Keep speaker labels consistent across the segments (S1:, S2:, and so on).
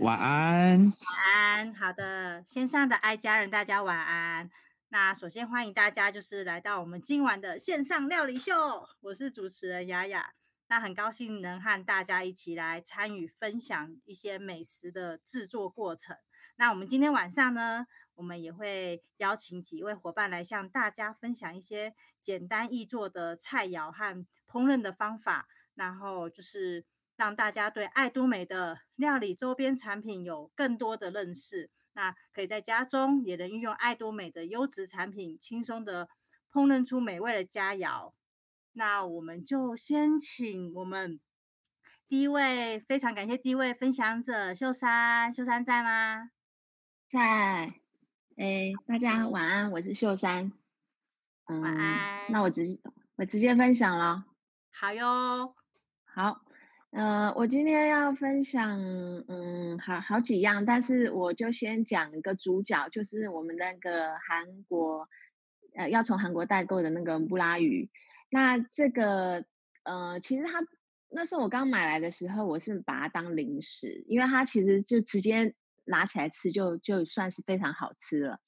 S1: 晚安，
S2: 晚安。好的，线上的爱家人，大家晚安。那首先欢迎大家，就是来到我们今晚的线上料理秀。我是主持人雅雅，那很高兴能和大家一起来参与分享一些美食的制作过程。那我们今天晚上呢，我们也会邀请几位伙伴来向大家分享一些简单易做的菜肴和烹饪的方法，然后就是。让大家对爱都美的料理周边产品有更多的认识，那可以在家中也能运用爱多美的优质产品，轻松的烹饪出美味的佳肴。那我们就先请我们第一位，非常感谢第一位分享者秀珊，秀珊在吗？
S3: 在。哎，大家晚安，我是秀珊。
S2: 嗯、晚安。
S3: 那我直接我直接分享了。
S2: 好哟。
S3: 好。呃，我今天要分享，嗯，好好几样，但是我就先讲一个主角，就是我们那个韩国，呃，要从韩国代购的那个布拉鱼。那这个，呃，其实它那时候我刚买来的时候，我是把它当零食，因为它其实就直接拿起来吃就，就就算是非常好吃了。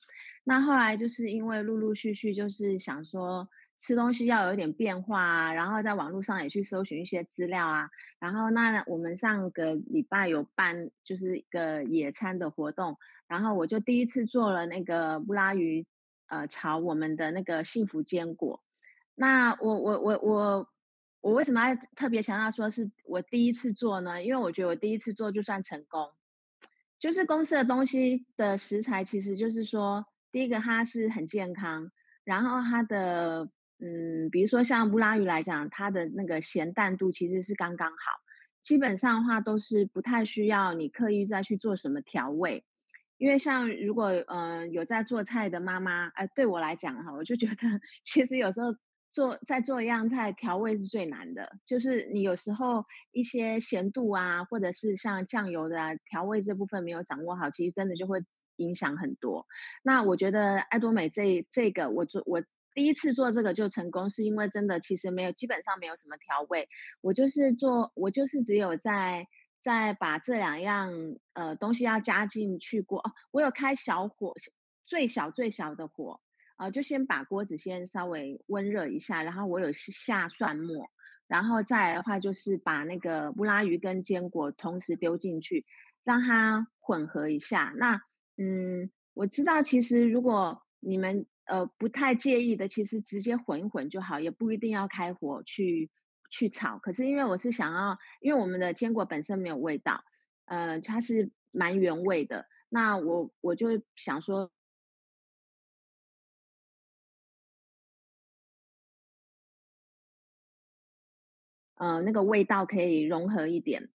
S3: 那后来就是因为陆陆续续就是想说。吃东西要有一点变化啊，然后在网络上也去搜寻一些资料啊，然后那我们上个礼拜有办就是一个野餐的活动，然后我就第一次做了那个布拉鱼，呃，炒我们的那个幸福坚果。那我我我我我为什么要特别强调说是我第一次做呢？因为我觉得我第一次做就算成功，就是公司的东西的食材其实就是说，第一个它是很健康，然后它的。嗯，比如说像布拉鱼来讲，它的那个咸淡度其实是刚刚好，基本上的话都是不太需要你刻意再去做什么调味，因为像如果嗯、有在做菜的妈妈，哎、呃，对我来讲哈，我就觉得 其实有时候做在做一样菜调味是最难的，就是你有时候一些咸度啊，或者是像酱油的、啊、调味这部分没有掌握好，其实真的就会影响很多。那我觉得爱多美这这个我做我。第一次做这个就成功，是因为真的其实没有，基本上没有什么调味。我就是做，我就是只有在在把这两样呃东西要加进去锅，哦，我有开小火，最小最小的火，呃，就先把锅子先稍微温热一下，然后我有下蒜末，然后再来的话就是把那个布拉鱼跟坚果同时丢进去，让它混合一下。那嗯，我知道其实如果你们。呃，不太介意的，其实直接混一混就好，也不一定要开火去去炒。可是因为我是想要，因为我们的坚果本身没有味道，呃，它是蛮原味的。那我我就想说，呃，那个味道可以融合一点。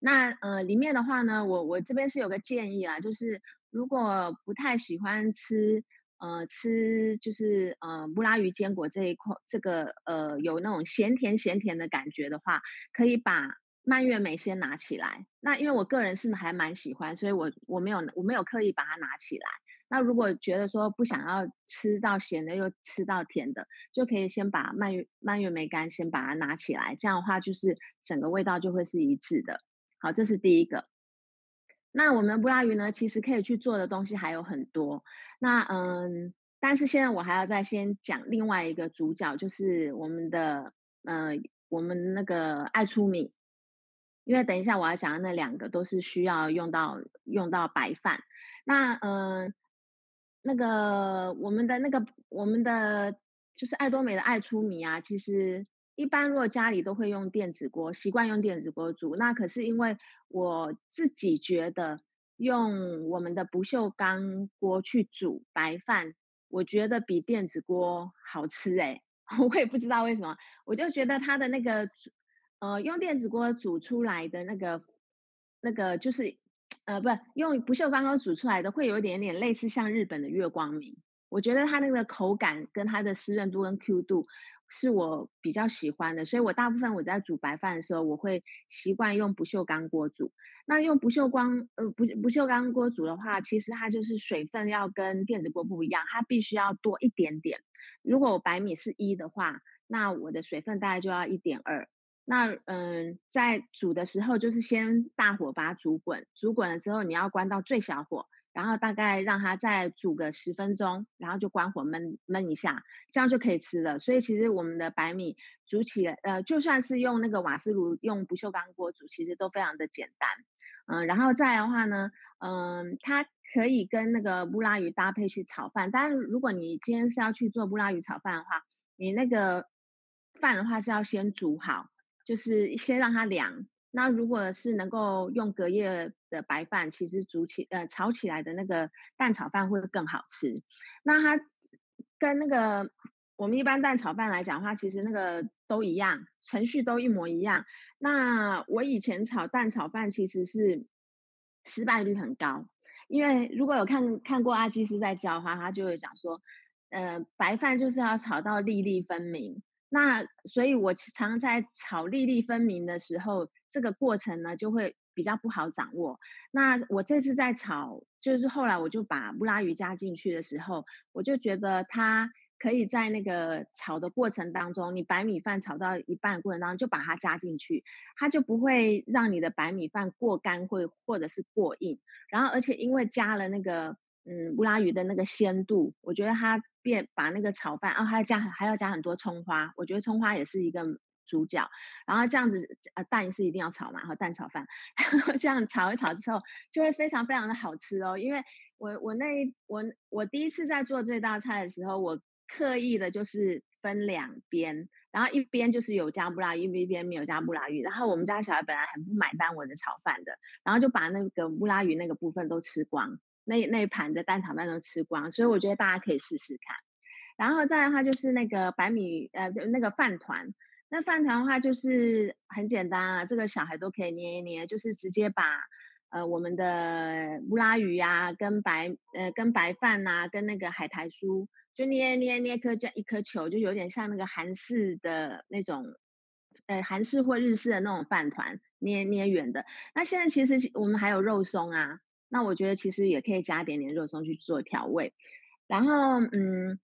S3: 那呃，里面的话呢，我我这边是有个建议啦，就是如果不太喜欢吃。呃，吃就是呃，布拉鱼坚果这一块，这个呃，有那种咸甜咸甜的感觉的话，可以把蔓越莓先拿起来。那因为我个人是还蛮喜欢，所以我我没有我没有刻意把它拿起来。那如果觉得说不想要吃到咸的又吃到甜的，就可以先把蔓越蔓越莓干先把它拿起来，这样的话就是整个味道就会是一致的。好，这是第一个。那我们布拉鱼呢，其实可以去做的东西还有很多。那嗯，但是现在我还要再先讲另外一个主角，就是我们的呃，我们那个爱出米。因为等一下我要讲的那两个都是需要用到用到白饭。那嗯，那个我们的那个我们的就是爱多美的爱出米啊，其实。一般如果家里都会用电子锅，习惯用电子锅煮。那可是因为我自己觉得用我们的不锈钢锅去煮白饭，我觉得比电子锅好吃哎、我也不知道为什么，我就觉得它的那个呃用电子锅煮出来的那个那个就是呃不用不锈钢锅煮出来的会有一点点类似像日本的月光米，我觉得它那个口感跟它的湿润度跟 Q 度。是我比较喜欢的，所以我大部分我在煮白饭的时候，我会习惯用不锈钢锅煮。那用不锈钢呃不不锈钢锅煮的话，其实它就是水分要跟电子锅不一样，它必须要多一点点。如果我白米是一的话，那我的水分大概就要一点二。那嗯，在煮的时候就是先大火把它煮滚，煮滚了之后你要关到最小火，然后大概让它再煮个十分钟，然后就关火焖焖一下，这样就可以吃了。所以其实我们的白米煮起来，呃，就算是用那个瓦斯炉、用不锈钢锅煮，其实都非常的简单。嗯，然后再的话呢，嗯，它可以跟那个布拉鱼搭配去炒饭。但是如果你今天是要去做布拉鱼炒饭的话，你那个饭的话是要先煮好。就是先让它凉。那如果是能够用隔夜的白饭，其实煮起呃炒起来的那个蛋炒饭会更好吃。那它跟那个我们一般蛋炒饭来讲的话，其实那个都一样，程序都一模一样。那我以前炒蛋炒饭其实是失败率很高，因为如果有看看过阿基师在教的话，他就会讲说，呃，白饭就是要炒到粒粒分明。那所以，我常在炒粒粒分明的时候，这个过程呢就会比较不好掌握。那我这次在炒，就是后来我就把布拉鱼加进去的时候，我就觉得它可以在那个炒的过程当中，你白米饭炒到一半过程当中就把它加进去，它就不会让你的白米饭过干会或者是过硬。然后，而且因为加了那个嗯乌拉鱼的那个鲜度，我觉得它。变把那个炒饭，哦，还要加还要加很多葱花，我觉得葱花也是一个主角。然后这样子，呃，蛋是一定要炒嘛，然后蛋炒饭，然后这样炒一炒之后，就会非常非常的好吃哦。因为我我那一我我第一次在做这道菜的时候，我刻意的就是分两边，然后一边就是有加布拉鱼，一边没有加布拉鱼。然后我们家小孩本来很不买单我的炒饭的，然后就把那个布拉鱼那个部分都吃光。那那一盘的蛋炒饭都吃光，所以我觉得大家可以试试看。然后再的话就是那个白米呃那个饭团，那饭团的话就是很简单啊，这个小孩都可以捏一捏，就是直接把呃我们的乌拉鱼呀、啊、跟白呃跟白饭呐、啊、跟那个海苔酥就捏捏捏颗这样一颗球，就有点像那个韩式的那种呃韩式或日式的那种饭团，捏捏圆的。那现在其实我们还有肉松啊。那我觉得其实也可以加点点肉松去做调味，然后嗯，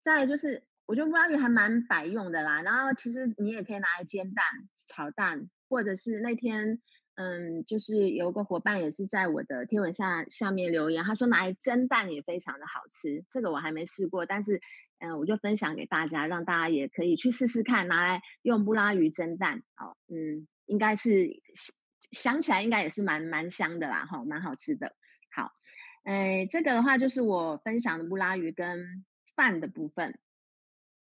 S3: 再来就是我觉得乌拉鱼还蛮百用的啦。然后其实你也可以拿来煎蛋、炒蛋，或者是那天嗯，就是有个伙伴也是在我的贴文下下面留言，他说拿来蒸蛋也非常的好吃。这个我还没试过，但是嗯，我就分享给大家，让大家也可以去试试看，拿来用乌拉鱼蒸蛋，哦，嗯，应该是。想起来应该也是蛮蛮香的啦，哈，蛮好吃的。好，诶，这个的话就是我分享的布拉鱼跟饭的部分。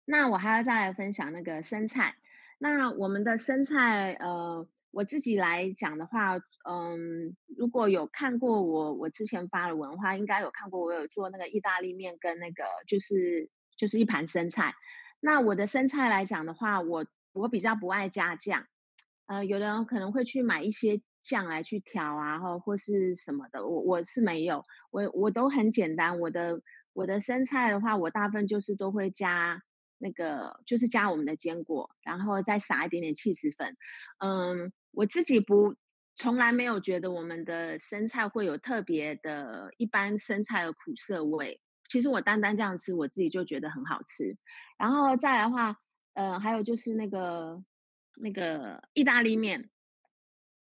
S3: 那我还要再来分享那个生菜。那我们的生菜，呃，我自己来讲的话，嗯，如果有看过我我之前发的文的话，应该有看过我有做那个意大利面跟那个就是就是一盘生菜。那我的生菜来讲的话，我我比较不爱加酱。呃，有的人可能会去买一些酱来去调啊，或或是什么的，我我是没有，我我都很简单。我的我的生菜的话，我大部分就是都会加那个，就是加我们的坚果，然后再撒一点点起司粉。嗯，我自己不从来没有觉得我们的生菜会有特别的一般生菜的苦涩味。其实我单单这样吃，我自己就觉得很好吃。然后再来的话，呃，还有就是那个。那个意大利面，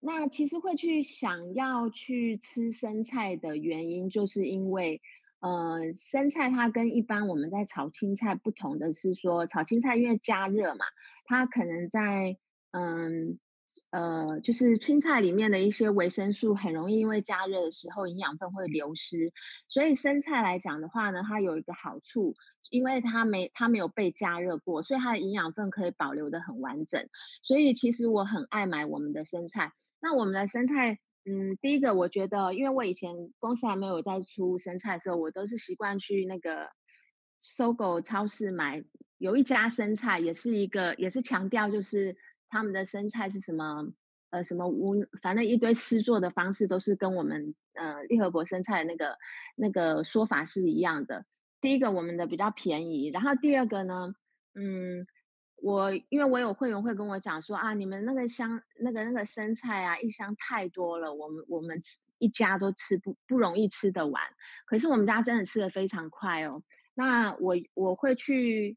S3: 那其实会去想要去吃生菜的原因，就是因为，呃，生菜它跟一般我们在炒青菜不同的是说，炒青菜因为加热嘛，它可能在，嗯。呃，就是青菜里面的一些维生素很容易因为加热的时候营养分会流失，所以生菜来讲的话呢，它有一个好处，因为它没它没有被加热过，所以它的营养分可以保留得很完整。所以其实我很爱买我们的生菜。那我们的生菜，嗯，第一个我觉得，因为我以前公司还没有在出生菜的时候，我都是习惯去那个搜狗超市买，有一家生菜也是一个也是强调就是。他们的生菜是什么？呃，什么无，反正一堆施作的方式都是跟我们呃利和国生菜的那个那个说法是一样的。第一个，我们的比较便宜，然后第二个呢，嗯，我因为我有会员会跟我讲说啊，你们那个箱那个那个生菜啊，一箱太多了，我们我们吃一家都吃不不容易吃得完。可是我们家真的吃得非常快哦。那我我会去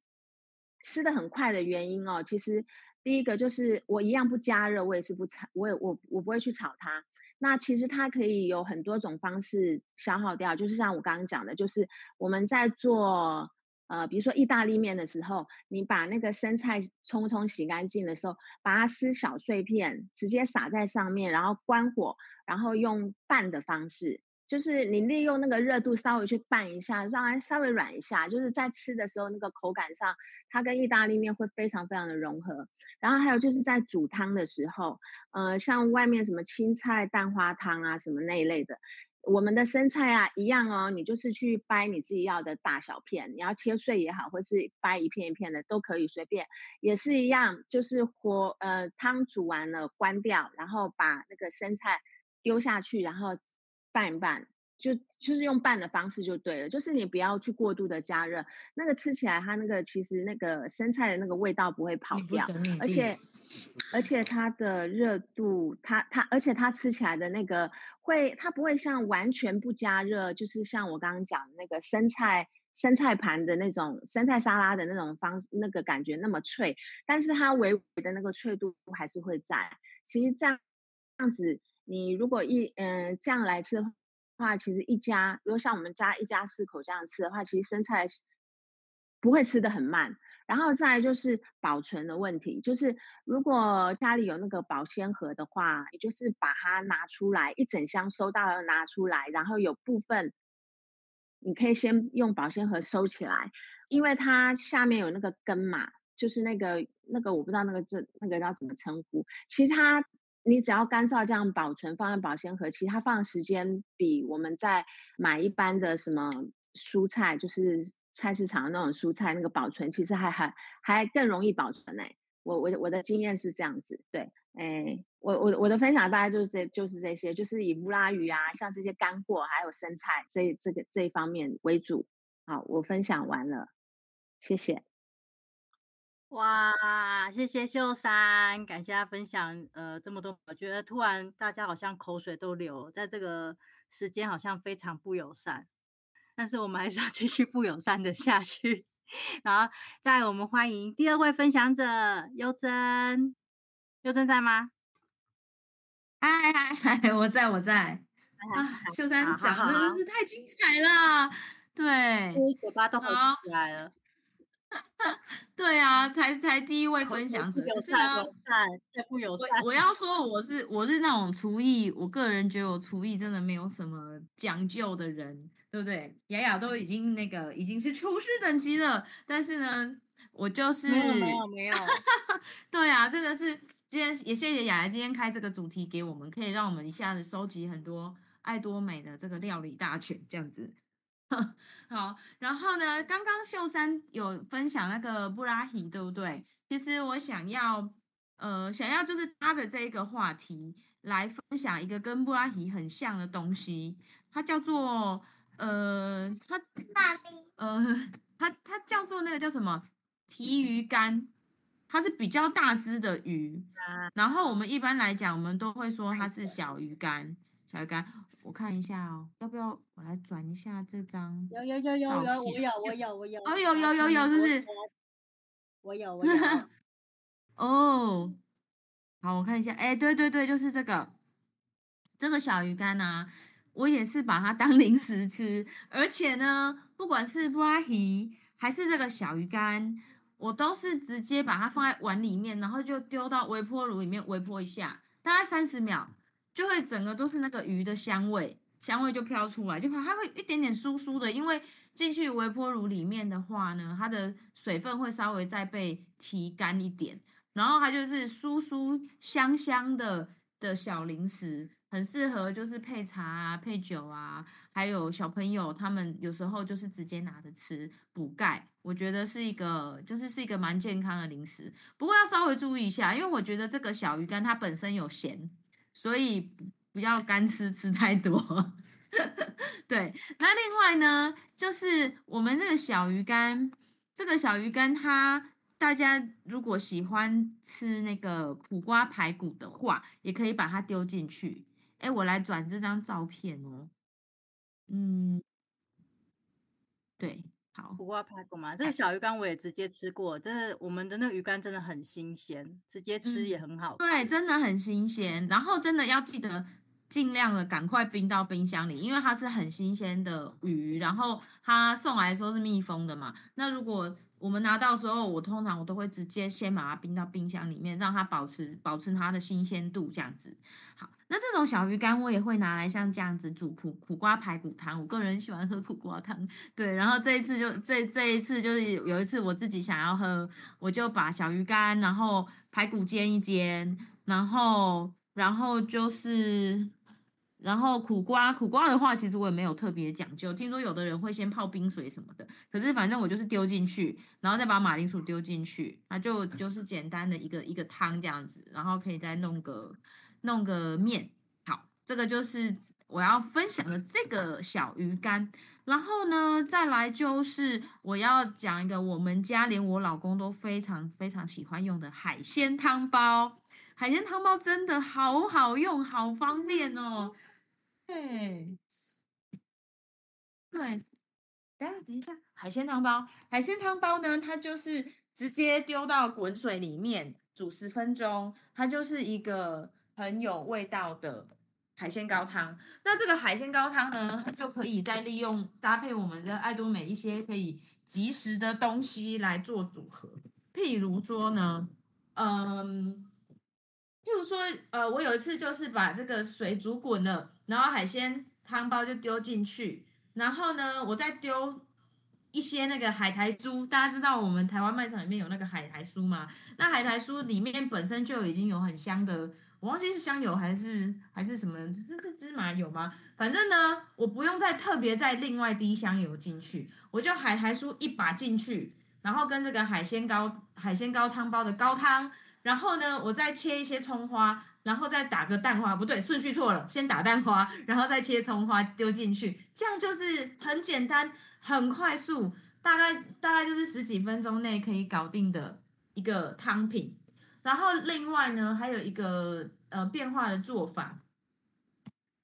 S3: 吃得很快的原因哦，其实。第一个就是我一样不加热，我也是不炒，我也我我不会去炒它。那其实它可以有很多种方式消耗掉，就是像我刚刚讲的，就是我们在做呃，比如说意大利面的时候，你把那个生菜冲冲洗干净的时候，把它撕小碎片，直接撒在上面，然后关火，然后用拌的方式。就是你利用那个热度稍微去拌一下，让它稍微软一下，就是在吃的时候那个口感上，它跟意大利面会非常非常的融合。然后还有就是在煮汤的时候，呃，像外面什么青菜蛋花汤啊什么那一类的，我们的生菜啊一样哦，你就是去掰你自己要的大小片，你要切碎也好，或是掰一片一片的都可以随便，也是一样，就是火呃汤煮完了关掉，然后把那个生菜丢下去，然后。拌一拌，就就是用拌的方式就对了，就是你不要去过度的加热，那个吃起来它那个其实那个生菜的那个味道不会跑掉，而且而且它的热度，它它而且它吃起来的那个会，它不会像完全不加热，就是像我刚刚讲的那个生菜生菜盘的那种生菜沙拉的那种方式，那个感觉那么脆，但是它微微的那个脆度还是会在。其实这样这样子。你如果一嗯、这样来吃的话，其实一家如果像我们家一家四口这样吃的话，其实生菜不会吃得很慢。然后再就是保存的问题，就是如果家里有那个保鲜盒的话，也就是把它拿出来一整箱收到要拿出来，然后有部分你可以先用保鲜盒收起来，因为它下面有那个根嘛，就是那个那个我不知道那个这那个要怎么称呼，其实它。你只要干燥这样保存，放在保鲜盒，其实它放时间比我们在买一般的什么蔬菜，就是菜市场的那种蔬菜，那个保存其实还还还更容易保存呢。我我我的经验是这样子，对，哎，我我我的分享大概就是这就是这些，就是以乌拉鱼啊，像这些干货还有生菜这这个这一方面为主。好，我分享完了，谢谢。
S2: 哇，谢谢秀山，感谢他分享呃这么多，我觉得突然大家好像口水都流，在这个时间好像非常不友善，但是我们还是要继续不友善的下去。然后再我们欢迎第二位分享者优真，优真在吗？
S1: 嗨嗨嗨，我在我在啊，秀山讲的真是太精彩了，对，
S2: 嘴巴都合不起来了。
S1: 对啊，才才第一位分享者，
S2: 是啊，不友善。
S1: 我我要 说，我是我是那种厨艺，我个人觉得我厨艺真的没有什么讲究的人，对不对？雅雅都已经那个已经是厨师等级了，但是呢，我就是
S2: 没有没有没有。
S1: 对啊，真的是今天也谢谢雅雅今天开这个主题给我们，可以让我们一下子收集很多爱多美的这个料理大全，这样子。好，然后呢，刚刚秀山有分享那个布拉提，对不对？其实我想要，呃，想要就是搭着这一个话题来分享一个跟布拉提很像的东西，它叫做，呃，它，呃，它它叫做那个叫什么？提鱼竿，它是比较大只的鱼，然后我们一般来讲，我们都会说它是小鱼干。小鱼干，我看一下哦，要不要我来转一下这张？
S2: 有有有有有，我有我有我有。
S1: 哦，有有有有，是不是？
S2: 我有我有。
S1: 哦，好，我看一下，哎，对对对，就是这个，这个小鱼干啊，我也是把它当 零食吃，而且呢，不管是布拉提还是这个小鱼干，我都是直接把它放在碗里面，然后就丢到微波炉里面微波一下，大概三十秒。就会整个都是那个鱼的香味，香味就飘出来，就它会一点点酥酥的，因为进去微波炉里面的话呢，它的水分会稍微再被提干一点，然后它就是酥酥香香的的小零食，很适合就是配茶啊、配酒啊，还有小朋友他们有时候就是直接拿着吃补钙，我觉得是一个就是是一个蛮健康的零食，不过要稍微注意一下，因为我觉得这个小鱼干它本身有咸。所以不要干吃吃太多，对。那另外呢，就是我们这个小鱼干，这个小鱼干它，大家如果喜欢吃那个苦瓜排骨的话，也可以把它丢进去。哎，我来转这张照片哦。嗯，对，好，
S2: 苦瓜排骨嘛，这个小鱼干我也直接吃过，但是我们的那个鱼干真的很新鲜，直接吃也很好。
S1: 对，真的很新鲜。然后真的要记得尽量的赶快冰到冰箱里，因为它是很新鲜的鱼，然后它送来的时候是密封的嘛。那如果我们拿到时候，我通常我都会直接先把它冰到冰箱里面，让它保持保持它的新鲜度，这样子。好，那这种小鱼干我也会拿来像这样子煮苦苦瓜排骨汤，我个人喜欢喝苦瓜汤。对，然后这一次就这这一次就是有一次我自己想要喝，我就把小鱼干，然后排骨煎一煎，然后然后就是。然后苦瓜，苦瓜的话，其实我也没有特别讲究。听说有的人会先泡冰水什么的，可是反正我就是丢进去，然后再把马铃薯丢进去，那就就是简单的一个一个汤这样子，然后可以再弄个弄个面。好，这个就是我要分享的这个小鱼干。然后呢，再来就是我要讲一个我们家连我老公都非常非常喜欢用的海鲜汤包。海鲜汤包真的好好用，好方便哦。对，对，等下等一下，海鲜汤包，海鲜汤包呢，它就是直接丢到滚水里面煮十分钟，它就是一个很有味道的海鲜高汤。那这个海鲜高汤呢，它就可以再利用搭配我们的爱多美一些可以即食的东西来做组合，譬如说呢，嗯。譬如说，呃，我有一次就是把这个水煮滚了，然后海鲜汤包就丢进去，然后呢，我再丢一些那个海苔酥。大家知道我们台湾卖场里面有那个海苔酥吗？那海苔酥里面本身就已经有很香的，我忘记是香油还是还是什么，这是芝麻油吗？反正呢，我不用再特别再另外滴香油进去，我就海苔酥一把进去，然后跟这个海鲜高海鲜高汤包的高汤。然后呢，我再切一些葱花，然后再打个蛋花，不对，顺序错了，先打蛋花，然后再切葱花丢进去，这样就是很简单、很快速，大概大概就是十几分钟内可以搞定的一个汤品。然后另外呢，还有一个呃变化的做法，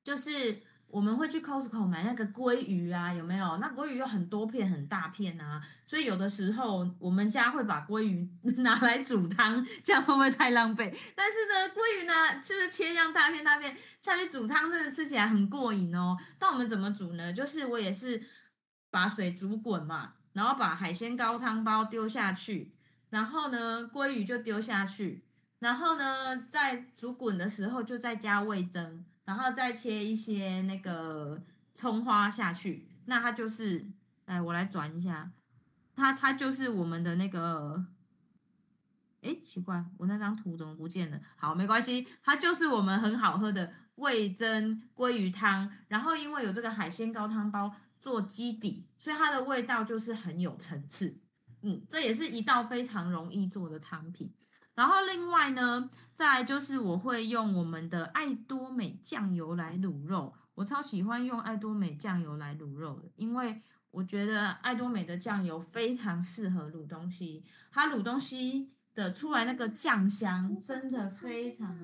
S1: 就是。我们会去 Costco 买那个鲑鱼啊，有没有？那鲑鱼有很多片，很大片啊，所以有的时候我们家会把鲑鱼 拿来煮汤，这样会不会太浪费？但是呢，鲑鱼呢，就是切这样大片大片下去煮汤，真的吃起来很过瘾哦。那我们怎么煮呢？就是我也是把水煮滚嘛，然后把海鲜高汤包丢下去，然后呢，鲑鱼就丢下去，然后呢，在煮滚的时候就再加味噌。然后再切一些那个葱花下去，那它就是，哎，我来转一下，它它就是我们的那个，哎，奇怪，我那张图怎么不见了？好，没关系，它就是我们很好喝的味噌鲑鱼汤。然后因为有这个海鲜高汤包做基底，所以它的味道就是很有层次。嗯，这也是一道非常容易做的汤品。然后另外呢，再来就是我会用我们的爱多美酱油来卤肉，我超喜欢用爱多美酱油来卤肉的，因为我觉得爱多美的酱油非常适合卤东西，它卤东西的出来那个酱香真的非常。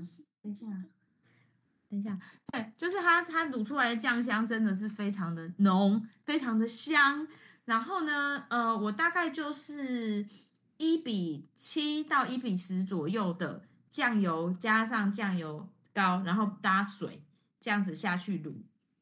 S1: 等一下，等一下，对，就是它它卤出来的酱香真的是非常的浓，非常的香。然后呢，呃，我大概就是。一比七到一比十左右的酱油，加上酱油膏，然后搭水，这样子下去卤。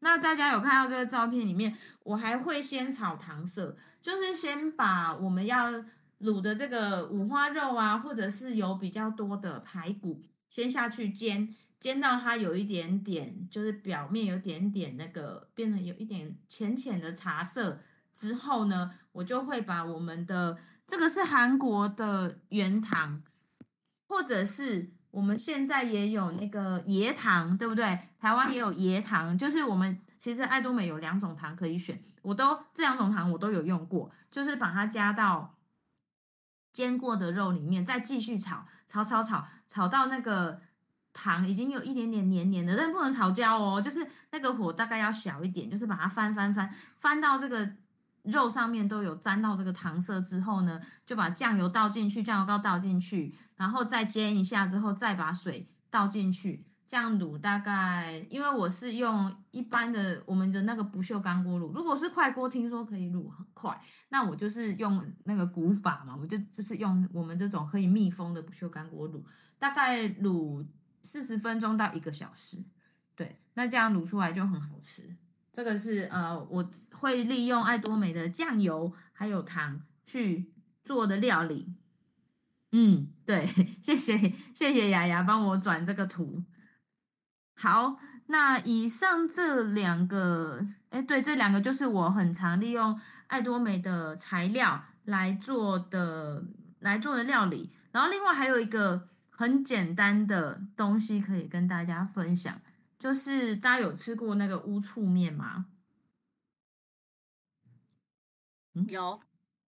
S1: 那大家有看到这个照片里面，我还会先炒糖色，就是先把我们要卤的这个五花肉啊，或者是有比较多的排骨，先下去煎，煎到它有一点点，就是表面有点点那个变得有一点浅浅的茶色之后呢，我就会把我们的。这个是韩国的原糖，或者是我们现在也有那个椰糖，对不对？台湾也有椰糖，就是我们其实爱多美有两种糖可以选，我都这两种糖我都有用过，就是把它加到煎过的肉里面，再继续炒，炒炒炒，炒到那个糖已经有一点点黏黏的，但不能炒焦哦，就是那个火大概要小一点，就是把它翻翻翻翻到这个。肉上面都有沾到这个糖色之后呢，就把酱油倒进去，酱油膏倒进去，然后再煎一下之后，再把水倒进去，这样卤大概，因为我是用一般的我们的那个不锈钢锅卤，如果是快锅，听说可以卤很快，那我就是用那个古法嘛，我就就是用我们这种可以密封的不锈钢锅卤，大概卤四十分钟到一个小时，对，那这样卤出来就很好吃。这个是呃，我会利用爱多美的酱油还有糖去做的料理。嗯，对，谢谢谢谢雅雅帮我转这个图。好，那以上这两个，哎，对，这两个就是我很常利用爱多美的材料来做的来做的料理。然后另外还有一个很简单的东西可以跟大家分享。就是大家有吃过那个乌醋面吗？
S2: 嗯，有，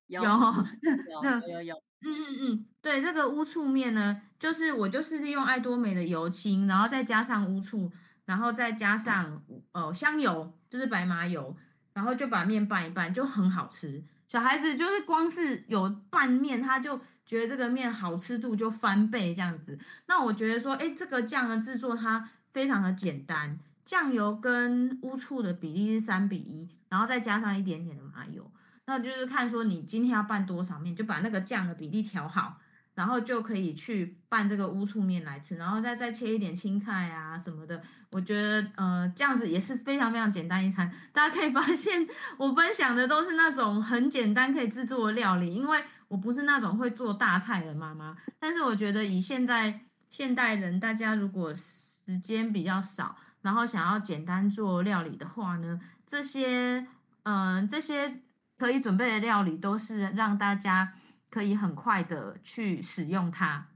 S2: 有，
S1: 有，
S2: 有，有，有，
S1: 嗯嗯嗯，对，这个乌醋面呢，就是我就是利用爱多美的油青，然后再加上乌醋，然后再加上呃香油，就是白麻油，然后就把面拌一拌，就很好吃。小孩子就是光是有拌面，他就觉得这个面好吃度就翻倍这样子。那我觉得说，哎，这个酱的制作它。非常的简单，酱油跟乌醋的比例是三比一，然后再加上一点点的麻油，那就是看说你今天要拌多少面，就把那个酱的比例调好，然后就可以去拌这个乌醋面来吃，然后再再切一点青菜啊什么的。我觉得呃这样子也是非常非常简单一餐。大家可以发现我分享的都是那种很简单可以制作的料理，因为我不是那种会做大菜的妈妈，但是我觉得以现在现代人大家如果是时间比较少，然后想要简单做料理的话呢，这些嗯、呃、这些可以准备的料理都是让大家可以很快的去使用它。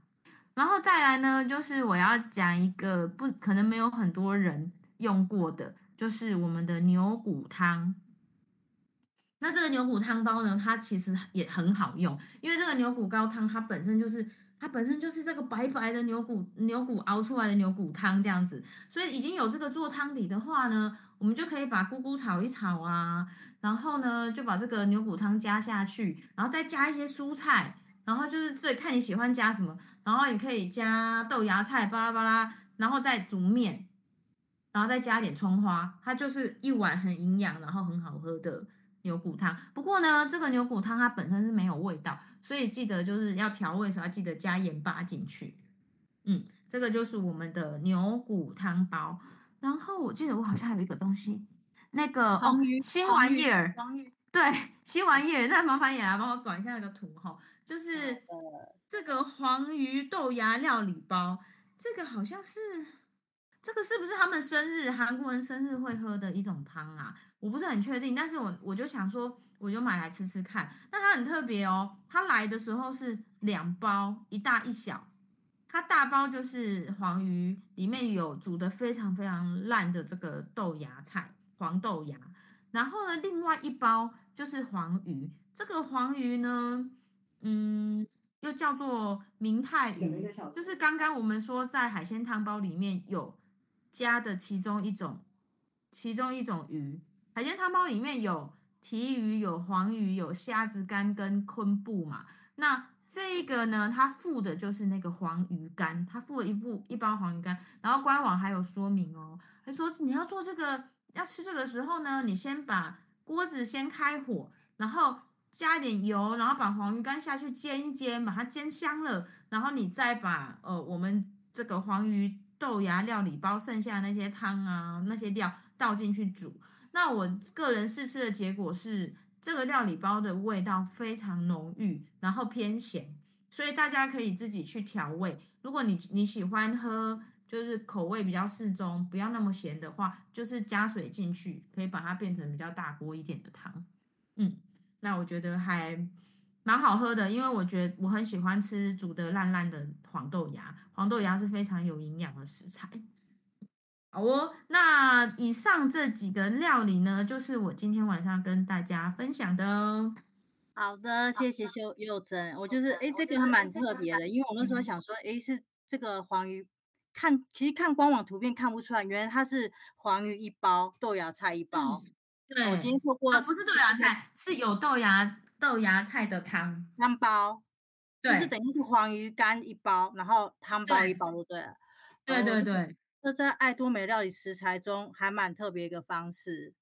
S1: 然后再来呢，就是我要讲一个不可能没有很多人用过的，就是我们的牛骨汤。那这个牛骨汤包呢，它其实也很好用，因为这个牛骨高汤它本身就是。它本身就是这个白白的牛骨，牛骨熬出来的牛骨汤这样子，所以已经有这个做汤底的话呢，我们就可以把菇菇炒一炒啊，然后呢就把这个牛骨汤加下去，然后再加一些蔬菜，然后就是对，看你喜欢加什么，然后你可以加豆芽菜巴拉巴拉，然后再煮面，然后再加点葱花，它就是一碗很营养，然后很好喝的。牛骨汤，不过呢，这个牛骨汤它本身是没有味道，所以记得就是要调味的时候要记得加盐巴进去。嗯，这个就是我们的牛骨汤包。然后我记得我好像还有一个东西，那个哦，新玩意儿，对，新玩意儿。那麻烦也来帮我转一下那个图哈，就是这个黄鱼豆芽料理包，这个好像是。这个是不是他们生日，韩国人生日会喝的一种汤啊？我不是很确定，但是我我就想说，我就买来吃吃看。那它很特别哦，它来的时候是两包，一大一小。它大包就是黄鱼，里面有煮的非常非常烂的这个豆芽菜，黄豆芽。然后呢，另外一包就是黄鱼，这个黄鱼呢，嗯，又叫做明太鱼，就是刚刚我们说在海鲜汤包里面有。加的其中一种，其中一种鱼，海鲜汤包里面有提鱼、有黄鱼、有虾子干跟昆布嘛。那这个呢，它附的就是那个黄鱼干，它附了一部一包黄鱼干。然后官网还有说明哦，他说你要做这个，要吃这个时候呢，你先把锅子先开火，然后加一点油，然后把黄鱼干下去煎一煎，把它煎香了，然后你再把呃我们这个黄鱼。豆芽料理包剩下那些汤啊，那些料倒进去煮。那我个人试吃的结果是，这个料理包的味道非常浓郁，然后偏咸，所以大家可以自己去调味。如果你你喜欢喝，就是口味比较适中，不要那么咸的话，就是加水进去，可以把它变成比较大锅一点的汤。嗯，那我觉得还。蛮好喝的，因为我觉得我很喜欢吃煮的烂烂的黄豆芽，黄豆芽是非常有营养的食材。好哦，那以上这几个料理呢，就是我今天晚上跟大家分享的。
S2: 好的，谢谢秀柚珍，我就是哎，这个还蛮特别的，因为我那时候想说，哎，是这个黄鱼，看其实看官网图片看不出来，原来它是黄鱼一包，豆芽菜一包。嗯、对，我今天错过、
S1: 啊，不是豆芽菜，是有豆芽。豆芽菜的汤
S2: 汤包，对，就是等于是黄鱼干一包，然后汤包一包，就对了。
S1: 对对对，
S2: 这在爱多美料理食材中还蛮特别一个方式。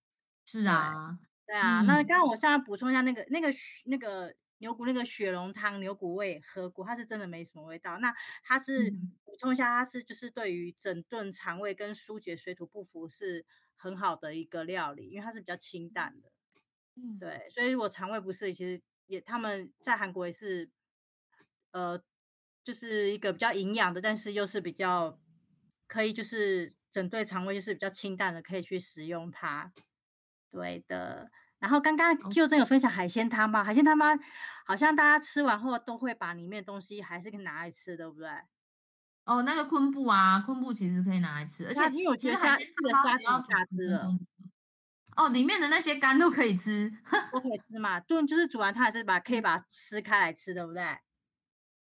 S1: 是啊，
S2: 对，对啊。嗯、那刚刚我现在补充一下，那个那个那个牛骨那个雪龙汤牛骨味喝过，它是真的没什么味道。那它是补充一下，它是就是对于整顿肠胃跟疏解水土不服是很好的一个料理，因为它是比较清淡的。嗯，对，所以我肠胃不适，其实也他们在韩国也是，呃，就是一个比较营养的，但是又是比较可以就是整对肠胃，就是比较清淡的，可以去食用它。对的。然后刚刚就真有分享海鲜汤吧，海鲜汤吧？好像大家吃完后都会把里面的东西还是可以拿来吃，对不对？
S1: 哦，那个昆布啊，昆布其实可以拿来吃，而且
S2: 因为我觉得虾这个虾挺好吃的。
S1: 哦，里面的那些干都可以吃，
S2: 都可以吃嘛。炖，就是煮完它还是把可以把它撕开来吃，对不对？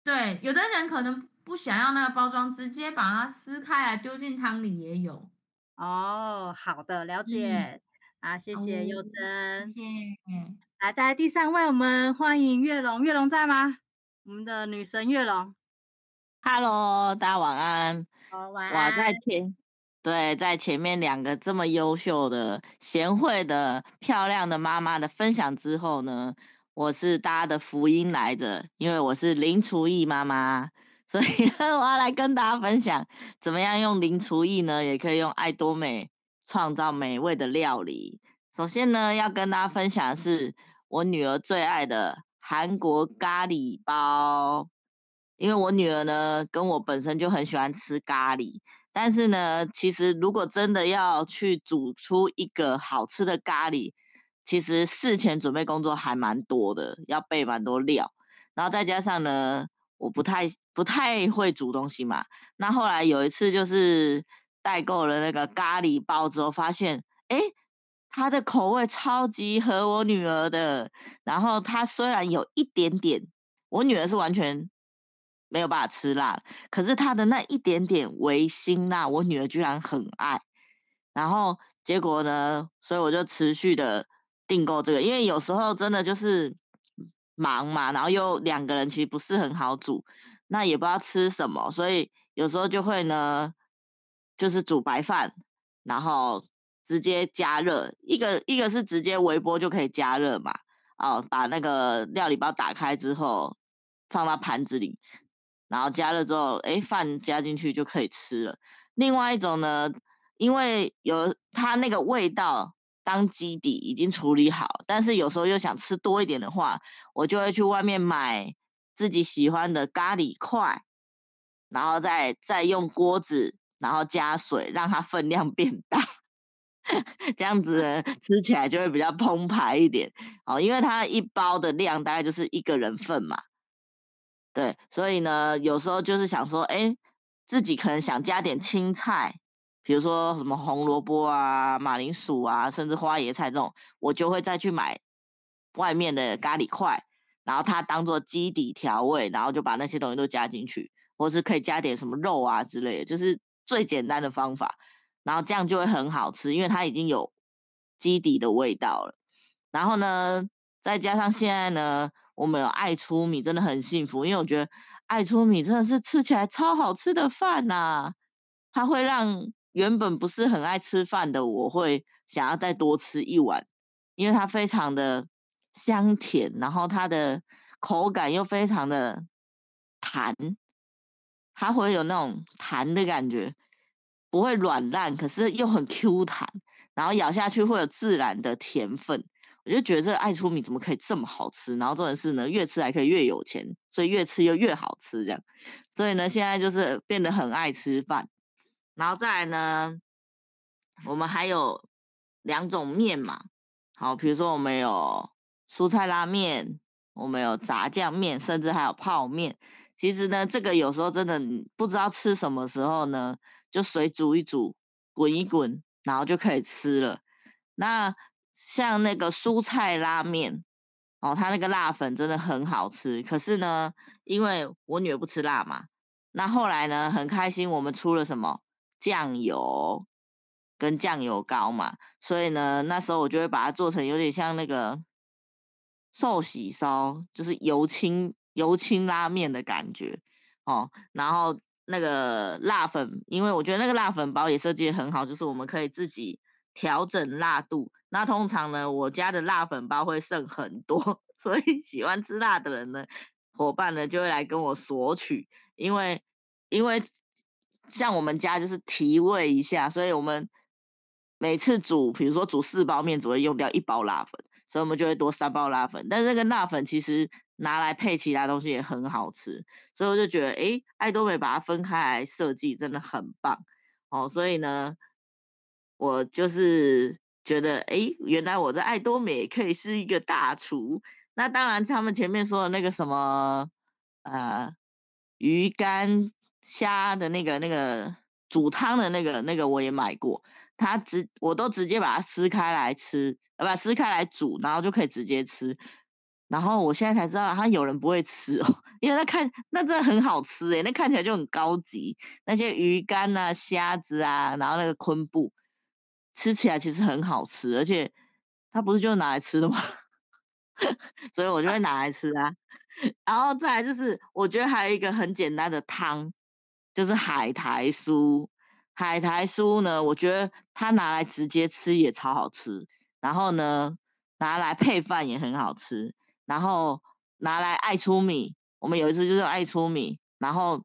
S1: 对，有的人可能不想要那个包装，直接把它撕开来丢进汤里也有。
S2: 哦，好的，了解。啊、嗯，谢谢柚真，
S1: 谢谢。
S2: 来，在第三位，我们欢迎月龙，月龙在吗？我们的女神月龙。
S4: Hello，大家晚安。
S2: 好，晚安。
S4: 我，在天。对，在前面两个这么优秀的、贤惠的、漂亮的妈妈的分享之后呢，我是大家的福音来着，因为我是零厨艺妈妈，所以，我要来跟大家分享，怎么样用零厨艺呢，也可以用爱多美创造美味的料理。首先呢，要跟大家分享的是我女儿最爱的韩国咖喱包，因为我女儿呢，跟我本身就很喜欢吃咖喱。但是呢，其实如果真的要去煮出一个好吃的咖喱，其实事前准备工作还蛮多的，要备蛮多料。然后再加上呢，我不太不太会煮东西嘛。那后来有一次就是代购了那个咖喱包之后，发现诶，它的口味超级合我女儿的。然后它虽然有一点点，我女儿是完全。没有办法吃辣，可是它的那一点点微辛辣，我女儿居然很爱。然后结果呢，所以我就持续的订购这个，因为有时候真的就是忙嘛，然后又两个人其实不是很好煮，那也不知道吃什么，所以有时候就会呢，就是煮白饭，然后直接加热，一个一个是直接微波就可以加热嘛，哦，把那个料理包打开之后放到盘子里。然后加热之后，哎，饭加进去就可以吃了。另外一种呢，因为有它那个味道当基底已经处理好，但是有时候又想吃多一点的话，我就会去外面买自己喜欢的咖喱块，然后再再用锅子，然后加水让它分量变大，这样子吃起来就会比较澎湃一点。哦，因为它一包的量大概就是一个人份嘛。对，所以呢，有时候就是想说，哎，自己可能想加点青菜，比如说什么红萝卜啊、马铃薯啊，甚至花椰菜这种，我就会再去买外面的咖喱块，然后它当做基底调味，然后就把那些东西都加进去，或是可以加点什么肉啊之类的，就是最简单的方法，然后这样就会很好吃，因为它已经有基底的味道了。然后呢，再加上现在呢。我们有爱粗米，真的很幸福，因为我觉得爱粗米真的是吃起来超好吃的饭呐，它会让原本不是很爱吃饭的我会想要再多吃一碗，因为它非常的香甜，然后它的口感又非常的弹，它会有那种弹的感觉，不会软烂，可是又很 Q 弹，然后咬下去会有自然的甜分。我就觉得这个爱粗米怎么可以这么好吃？然后重点是呢，越吃还可以越有钱，所以越吃又越好吃这样。所以呢，现在就是变得很爱吃饭。然后再来呢，我们还有两种面嘛，好，比如说我们有蔬菜拉面，我们有炸酱面，甚至还有泡面。其实呢，这个有时候真的不知道吃什么时候呢，就水煮一煮，滚一滚，然后就可以吃了。那像那个蔬菜拉面，哦，它那个辣粉真的很好吃。可是呢，因为我女儿不吃辣嘛，那后来呢，很开心我们出了什么酱油跟酱油膏嘛，所以呢，那时候我就会把它做成有点像那个寿喜烧，就是油清油清拉面的感觉哦。然后那个辣粉，因为我觉得那个辣粉包也设计得很好，就是我们可以自己调整辣度。那通常呢，我家的辣粉包会剩很多，所以喜欢吃辣的人呢，伙伴呢就会来跟我索取，因为因为像我们家就是提味一下，所以我们每次煮，比如说煮四包面，只会用掉一包辣粉，所以我们就会多三包辣粉。但是那个辣粉其实拿来配其他东西也很好吃，所以我就觉得，哎，爱多美把它分开来设计真的很棒哦。所以呢，我就是觉得，哎，原来我在爱多美可以是一个大厨。那当然，他们前面说的那个什么，呃，鱼干虾的那个那个煮汤的那个那个我也买过，它直我都直接把它撕开来吃，呃，不，撕开来煮，然后就可以直接吃。然后我现在才知道，他有人不会吃哦，因为那看那真的很好吃诶，那看起来就很高级，那些鱼干啊、虾子啊，然后那个昆布，吃起来其实很好吃，而且它不是就拿来吃的吗？所以我就会拿来吃啊。然后再来就是，我觉得还有一个很简单的汤，就是海苔酥。海苔酥呢，我觉得它拿来直接吃也超好吃，然后呢，拿来配饭也很好吃。然后拿来爱粗米，我们有一次就是爱粗米，然后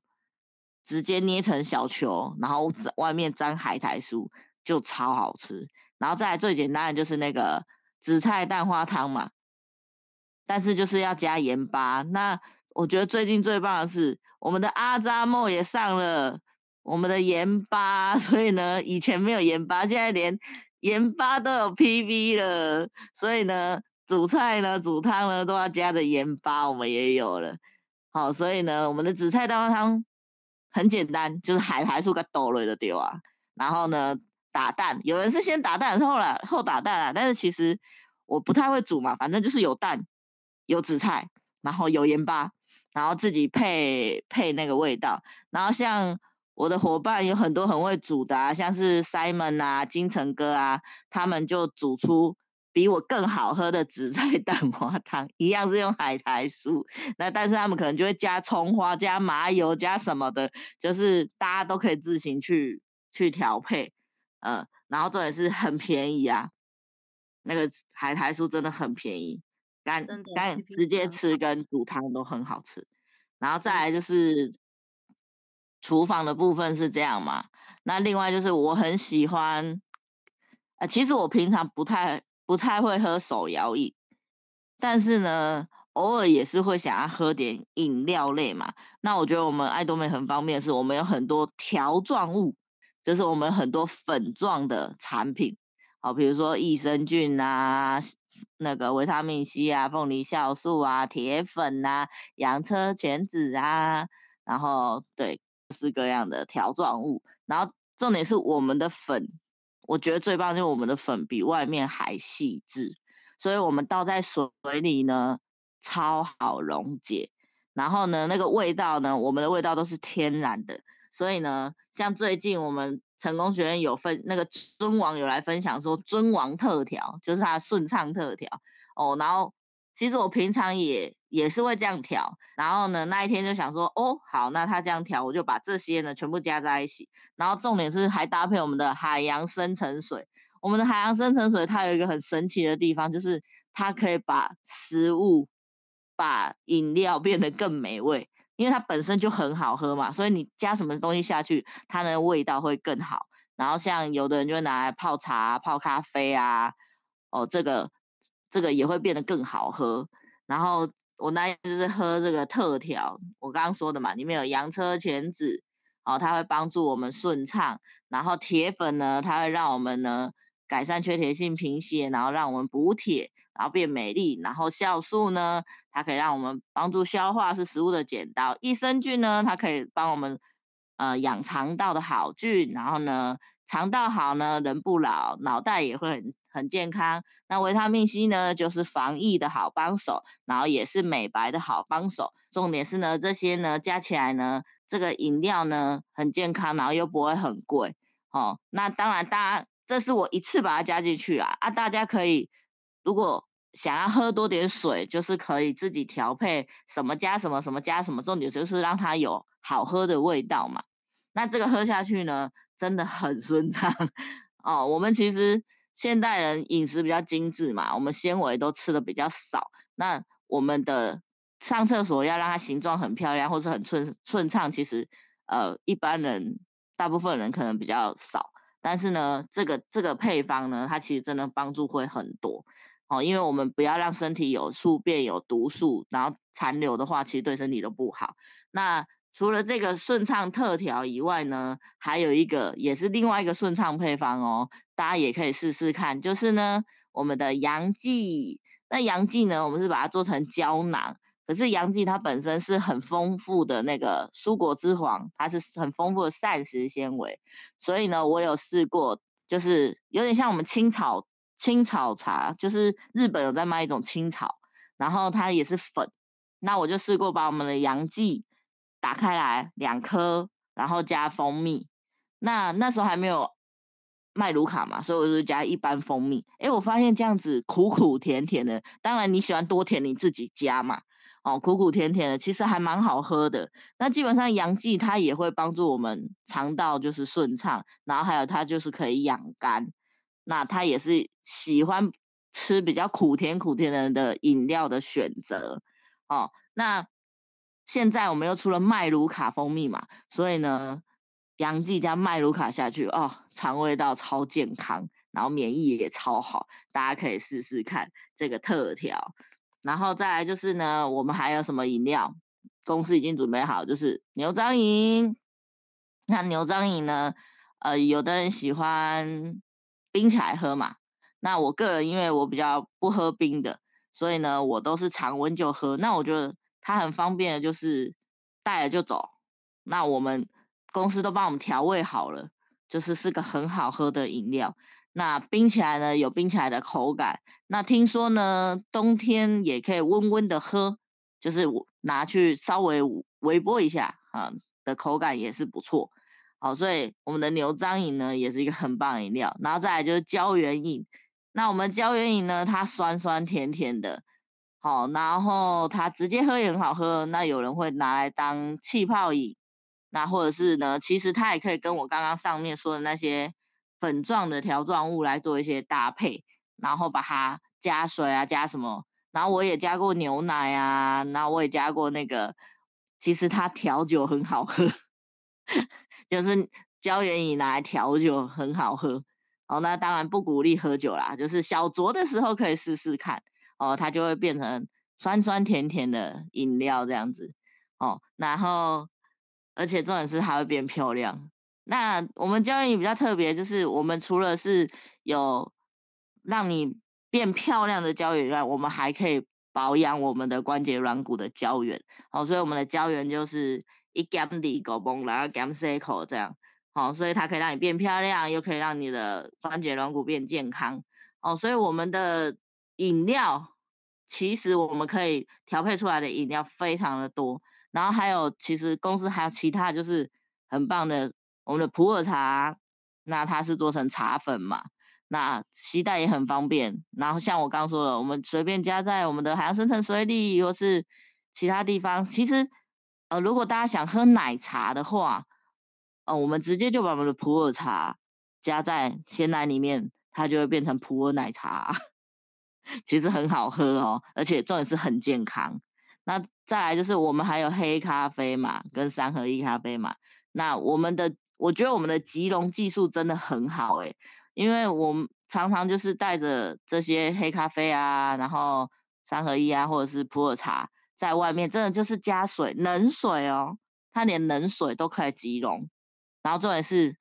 S4: 直接捏成小球，然后外面沾海苔酥，就超好吃。然后再来最简单的就是那个紫菜蛋花汤嘛，但是就是要加盐巴。那我觉得最近最棒的是我们的阿扎莫也上了我们的盐巴，所以呢，以前没有盐巴，现在连盐巴都有 PV 了，所以呢。煮菜呢，煮汤呢，都要加的盐巴，我们也有了。好，所以呢，我们的紫菜蛋花汤很简单，就是海苔素跟豆类的丢啊。然后呢，打蛋，有人是先打蛋，后来后打蛋啊。但是其实我不太会煮嘛，反正就是有蛋，有紫菜，然后有盐巴，然后自己配配那个味道。然后像我的伙伴有很多很会煮的啊，像是 Simon 啊、金城哥啊，他们就煮出。比我更好喝的紫菜 蛋花汤，一样是用海苔素，那但是他们可能就会加葱花、加麻油、加什么的，就是大家都可以自行去去调配，嗯，然后这也是很便宜啊，那个海苔酥真的很便宜，干干直接吃跟煮汤都很好吃，然后再来就是厨房的部分是这样嘛，那另外就是我很喜欢，呃，其实我平常不太。不太会喝手摇饮，但是呢，偶尔也是会想要喝点饮料类嘛。那我觉得我们爱多美很方便的是，我们有很多条状物，就是我们很多粉状的产品，好，比如说益生菌啊，那个维他命 C 啊，凤梨酵素啊，铁粉啊，洋车前子啊，然后对，各式各样的条状物。然后重点是我们的粉。我觉得最棒就是我们的粉比外面还细致，所以我们倒在水里呢，超好溶解。然后呢，那个味道呢，我们的味道都是天然的。所以呢，像最近我们成功学院有分那个尊王有来分享说尊王特调，就是它顺畅特调哦。然后其实我平常也也是会这样调。然后呢，那一天就想说，哦，好，那他这样调，我就把这些呢全部加在一起。然后重点是还搭配我们的海洋深层水。我们的海洋深层水它有一个很神奇的地方，就是它可以把食物、把饮料变得更美味，因为它本身就很好喝嘛，所以你加什么东西下去，它的味道会更好。然后像有的人就会拿来泡茶、泡咖啡啊，哦，这个这个也会变得更好喝。然后我那天就是喝这个特调，我刚刚说的嘛，里面有洋车前子。哦，它会帮助我们顺畅，然后铁粉呢，它会让我们呢改善缺铁性贫血，然后让我们补铁，然后变美丽。然后酵素呢，它可以让我们帮助消化，是食物的剪刀。益生菌呢，它可以帮我们呃养肠道的好菌，然后呢肠道好呢，人不老，脑袋也会很很健康。那维他命 C 呢，就是防疫的好帮手，然后也是美白的好帮手。重点是呢，这些呢加起来呢。这个饮料呢很健康，然后又不会很贵，哦，那当然大家这是我一次把它加进去啦，啊，大家可以如果想要喝多点水，就是可以自己调配什么加什么，什么加什么，重点就是让它有好喝的味道嘛。那这个喝下去呢，真的很顺畅 哦。我们其实现代人饮食比较精致嘛，我们纤维都吃的比较少。那我们的上厕所要让它形状很漂亮，或是很顺顺畅，其实呃一般人大部分人可能比较少。但是呢，这个这个配方呢，它其实真的帮助会很多哦，因为我们不要让身体有宿便有毒素，然后残留的话，其实对身体都不好。那除了这个顺畅特调以外呢，还有一个也是另外一个顺畅配方哦，大家也可以试试看，就是呢我们的洋蓟。那洋蓟呢，我们是把它做成胶囊。可是洋蓟它本身是很丰富的那个蔬果之皇，它是很丰富的膳食纤维，所以呢，我有试过，就是有点像我们青草青草茶，就是日本有在卖一种青草，然后它也是粉，那我就试过把我们的杨记打开来两颗，然后加蜂蜜，那那时候还没有麦卢卡嘛，所以我就加一般蜂蜜，诶，我发现这样子苦苦甜甜的，当然你喜欢多甜你自己加嘛。哦，苦苦甜甜的，其实还蛮好喝的。那基本上洋蓟它也会帮助我们肠道就是顺畅，然后还有它就是可以养肝。那它也是喜欢吃比较苦甜苦甜的的饮料的选择。哦，那现在我们又出了麦卢卡蜂蜜嘛，所以呢，洋蓟加麦卢卡下去，哦，肠胃道超健康，然后免疫也超好，大家可以试试看这个特调。然后再来就是呢，我们还有什么饮料？公司已经准备好，就是牛樟饮。那牛樟饮呢？呃，有的人喜欢冰起来喝嘛。那我个人因为我比较不喝冰的，所以呢，我都是常温就喝。那我觉得它很方便的，就是带了就走。那我们公司都帮我们调味好了，就是是个很好喝的饮料。那冰起来呢，有冰起来的口感。那听说呢，冬天也可以温温的喝，就是拿去稍微微波一下啊，的口感也是不错。好，所以我们的牛樟饮呢，也是一个很棒饮料。然后再来就是胶原饮。那我们胶原饮呢，它酸酸甜甜的，好，然后它直接喝也很好喝。那有人会拿来当气泡饮，那或者是呢，其实它也可以跟我刚刚上面说的那些。粉状的条状物来做一些搭配，然后把它加水啊，加什么？然后我也加过牛奶啊，然后我也加过那个，其实它调酒很好喝，就是胶原饮拿来调酒很好喝。哦，那当然不鼓励喝酒啦，就是小酌的时候可以试试看，哦，它就会变成酸酸甜甜的饮料这样子。哦，然后而且重点是它会变漂亮。那我们胶原比较特别，就是我们除了是有让你变漂亮的胶原以外，我们还可以保养我们的关节软骨的胶原。好，所以我们的胶原就是一 gam 的狗崩，然后 gam cycle 这样。好，所以它可以让你变漂亮，又可以让你的关节软骨变健康。哦，所以我们的饮料其实我们可以调配出来的饮料非常的多。然后还有，其实公司还有其他就是很棒的。我们的普洱茶，那它是做成茶粉嘛，那携带也很方便。然后像我刚刚说了，我们随便加在我们的海洋深层水里，或是其他地方。其实，呃，如果大家想喝奶茶的话，呃，我们直接就把我们的普洱茶加在鲜奶里面，它就会变成普洱奶茶。其实很好喝哦，而且重点是很健康。那再来就是我们还有黑咖啡嘛，跟三合一咖啡嘛，那我们的。我觉得我们的即溶技术真的很好诶，因为我们常常就是带着这些黑咖啡啊，然后三合一啊，或者是普洱茶，在外面真的就是加水，冷水哦，它连冷水都可以即溶，然后重点是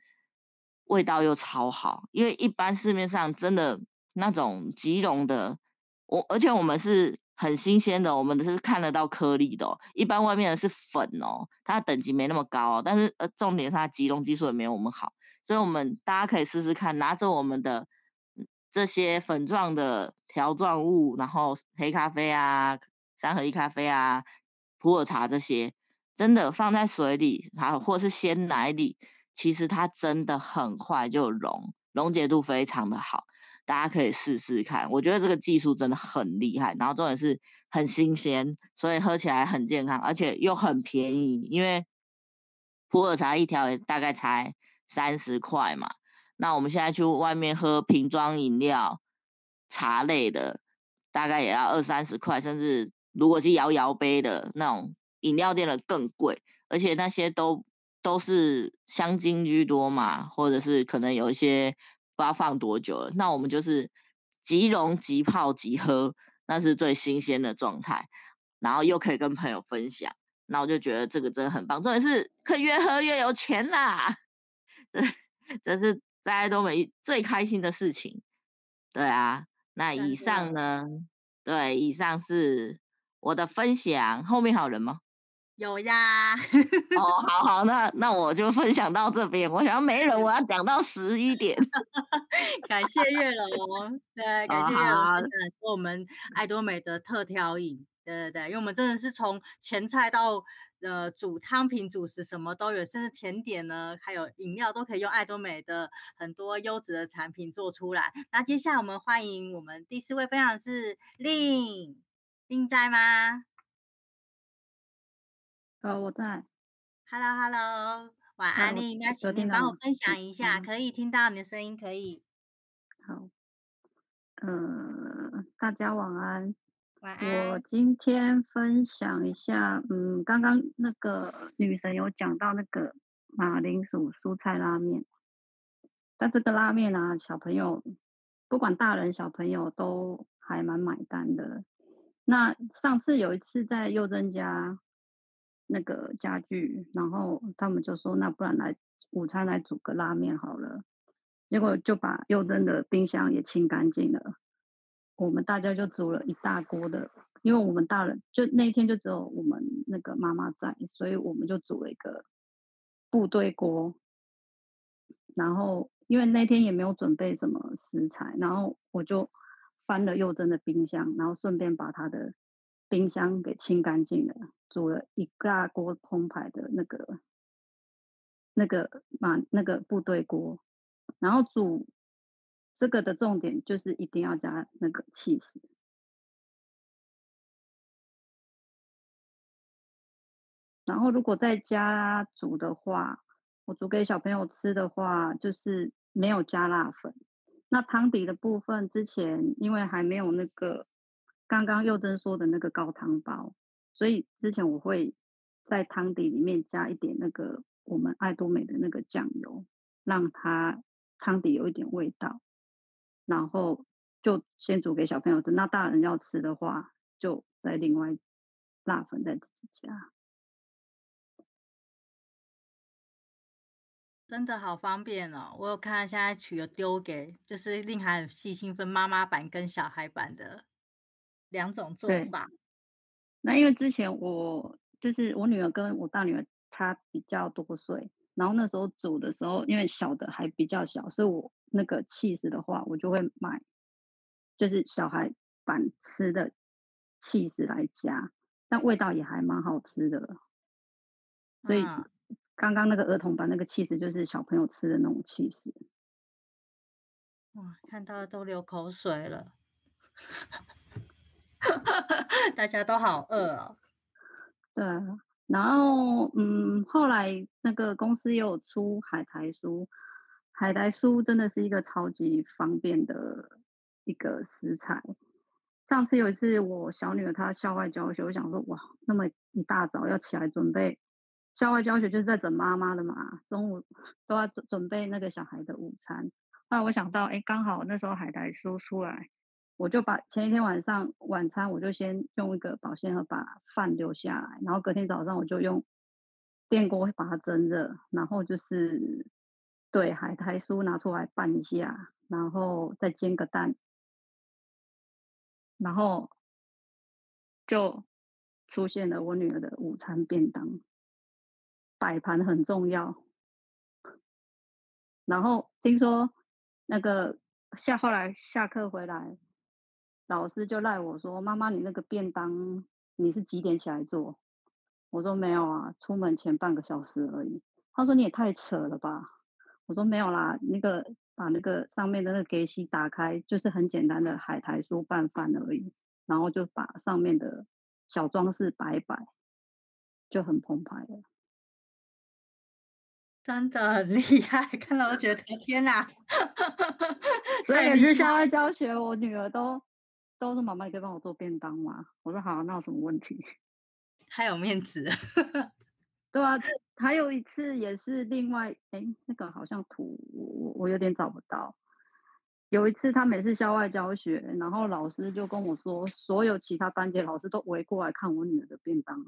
S4: 味道又超好，因为一般市面上真的那种即溶的，我而且我们是。很新鲜的，我们的是看得到颗粒的哦。一般外面的是粉哦，它等级没那么高哦。但是呃，重点是它集中技术也没有我们好，所以我们大家可以试试看，拿着我们的这些粉状的条状物，然后黑咖啡啊、三合一咖啡啊、普洱茶这些，真的放在水里，然后或是鲜奶里，其实它真的很快就溶，溶解度非常的好。大家可以试试看。我觉得这个技术真的很厉害，然后重点是很新鲜，所以喝起来很健康，而且又很便宜。因为普洱茶一条大概才三十块嘛，那我们现在去外面喝瓶装饮料、茶类的，大概也要二三十块，甚至如果是摇摇杯的那种饮料店的更贵，而且那些都。都是香精居多嘛，或者是可能有一些不知道放多久了。那我们就是即溶即泡即喝，那是最新鲜的状态，然后又可以跟朋友分享。那我就觉得这个真的很棒，重点是可以越喝越有钱啦！这这是大家都没最开心的事情。对啊，那以上呢？对，以上是我的分享。后面还有人吗？
S2: 有呀，
S4: 哦，好好，那那我就分享到这边。我想要没人，我要讲到十一点。
S2: 感谢月龙，对，感谢月龙我们爱多美的特调饮，对对对，因为我们真的是从前菜到呃煮汤品、主食什么都有，甚至甜点呢，还有饮料都可以用爱多美的很多优质的产品做出来。那接下来我们欢迎我们第四位分享是令，令在吗？
S5: 哦，我在。
S2: Hello，Hello，晚安，丽。那请你帮我分享一下，可以听到你的声音，可以。
S5: 好。呃，大家晚安。
S2: 晚安。
S5: 我今天分享一下，嗯，刚刚那个女神有讲到那个马铃薯蔬菜拉面，但这个拉面啊，小朋友不管大人小朋友都还蛮买单的。那上次有一次在佑珍家。那个家具，然后他们就说：“那不然来午餐来煮个拉面好了。”结果就把佑珍的冰箱也清干净了。我们大家就煮了一大锅的，因为我们大人就那一天就只有我们那个妈妈在，所以我们就煮了一个部队锅。然后因为那天也没有准备什么食材，然后我就翻了佑珍的冰箱，然后顺便把他的。冰箱给清干净了，煮了一大锅澎湃的那个、那个嘛，那个部队锅。然后煮这个的重点就是一定要加那个起司。然后如果在家煮的话，我煮给小朋友吃的话，就是没有加辣粉。那汤底的部分，之前因为还没有那个。刚刚佑珍说的那个高汤包，所以之前我会在汤底里面加一点那个我们爱多美的那个酱油，让它汤底有一点味道，然后就先煮给小朋友吃。那大人要吃的话，就再另外辣粉再自己加。
S2: 真的好方便哦！我有看到现在取了丢给，就是令孩很细心分妈妈版跟小孩版的。两种做法，
S5: 那因为之前我就是我女儿跟我大女儿她比较多岁，然后那时候煮的时候，因为小的还比较小，所以我那个起司的话，我就会买，就是小孩版吃的起司来加，但味道也还蛮好吃的。所以刚刚那个儿童版那个起司就是小朋友吃的那种起司。
S2: 哇，看到都流口水了。大家都好饿哦。
S5: 对，然后嗯，后来那个公司也有出海苔酥，海苔酥真的是一个超级方便的一个食材。上次有一次我小女儿她校外教学，我想说哇，那么一大早要起来准备校外教学，就是在整妈妈的嘛，中午 都要准准备那个小孩的午餐。后来我想到，哎，刚好那时候海苔酥出来。我就把前一天晚上晚餐，我就先用一个保鲜盒把饭留下来，然后隔天早上我就用电锅把它蒸热，然后就是对海苔酥拿出来拌一下，然后再煎个蛋，然后就出现了我女儿的午餐便当。摆盘很重要，然后听说那个下后来下课回来。老师就赖我说：“妈妈，你那个便当你是几点起来做？”我说：“没有啊，出门前半个小时而已。”他说：“你也太扯了吧！”我说：“没有啦，那个把那个上面的那个给洗打开，就是很简单的海苔酥拌饭而已，然后就把上面的小装饰摆摆，就很澎湃了。
S2: 真的很厉害，看到都觉得天哪！
S5: 所以 也是校外教学，我女儿都都说妈妈，你可以帮我做便当吗？我说好，那有什么问题？
S2: 太有面子了。
S5: 对啊，还有一次也是另外，哎，那个好像图我我有点找不到。有一次他每次校外教学，然后老师就跟我说，所有其他班级老师都围过来看我女儿的便当。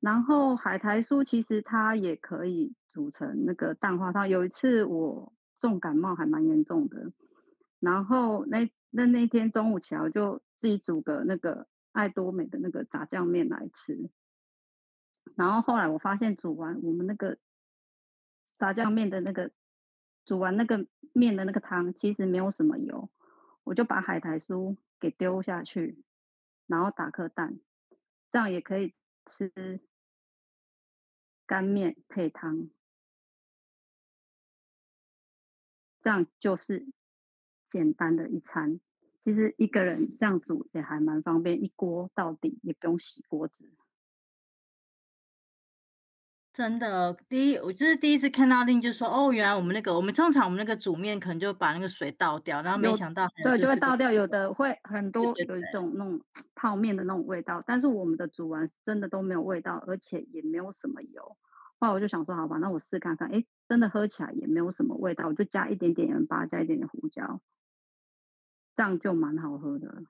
S5: 然后海苔酥其实它也可以煮成那个蛋花汤。有一次我重感冒还蛮严重的，然后那那那天中午起来我就自己煮个那个爱多美的那个炸酱面来吃。然后后来我发现煮完我们那个炸酱面的那个煮完那个面的那个汤其实没有什么油，我就把海苔酥给丢下去，然后打颗蛋，这样也可以吃。干面配汤，这样就是简单的一餐。其实一个人这样煮也还蛮方便，一锅到底也不用洗锅子。
S2: 真的，第一我就是第一次看到令，就说哦，原来我们那个我们正常我们那个煮面可能就把那个水倒掉，然后没想到
S5: 对，就会倒掉，有的会很多有一种那种泡面的那种味道，但是我们的煮完真的都没有味道，而且也没有什么油。后来我就想说，好吧，那我试看看，哎，真的喝起来也没有什么味道，我就加一点点盐巴，加一点点胡椒，这样就蛮好喝的。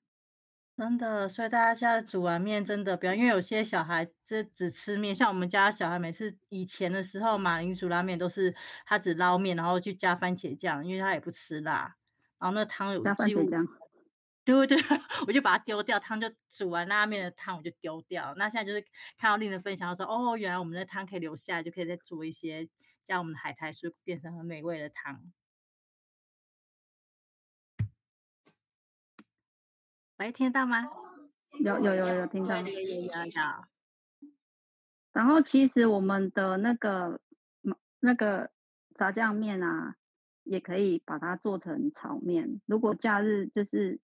S2: 真的，所以大家现在煮完面真的不要，因为有些小孩就只吃面，像我们家小孩每次以前的时候，马铃薯拉面都是他只捞面，然后去加番茄酱，因为他也不吃辣，然后那汤有
S5: 加番茄酱。
S2: 对 对，我就把它丢掉，汤就煮完拉面的汤我就丢掉。那现在就是看到令人分享，说哦，原来我们的汤可以留下来，就可以再做一些，将我们的海苔酥变成很美味的汤。喂，听到吗？
S5: 有有有有听到。
S2: 有有有有。
S5: 然后其实我们的那个那个炸酱面啊，也可以把它做成炒面。如果假日就是。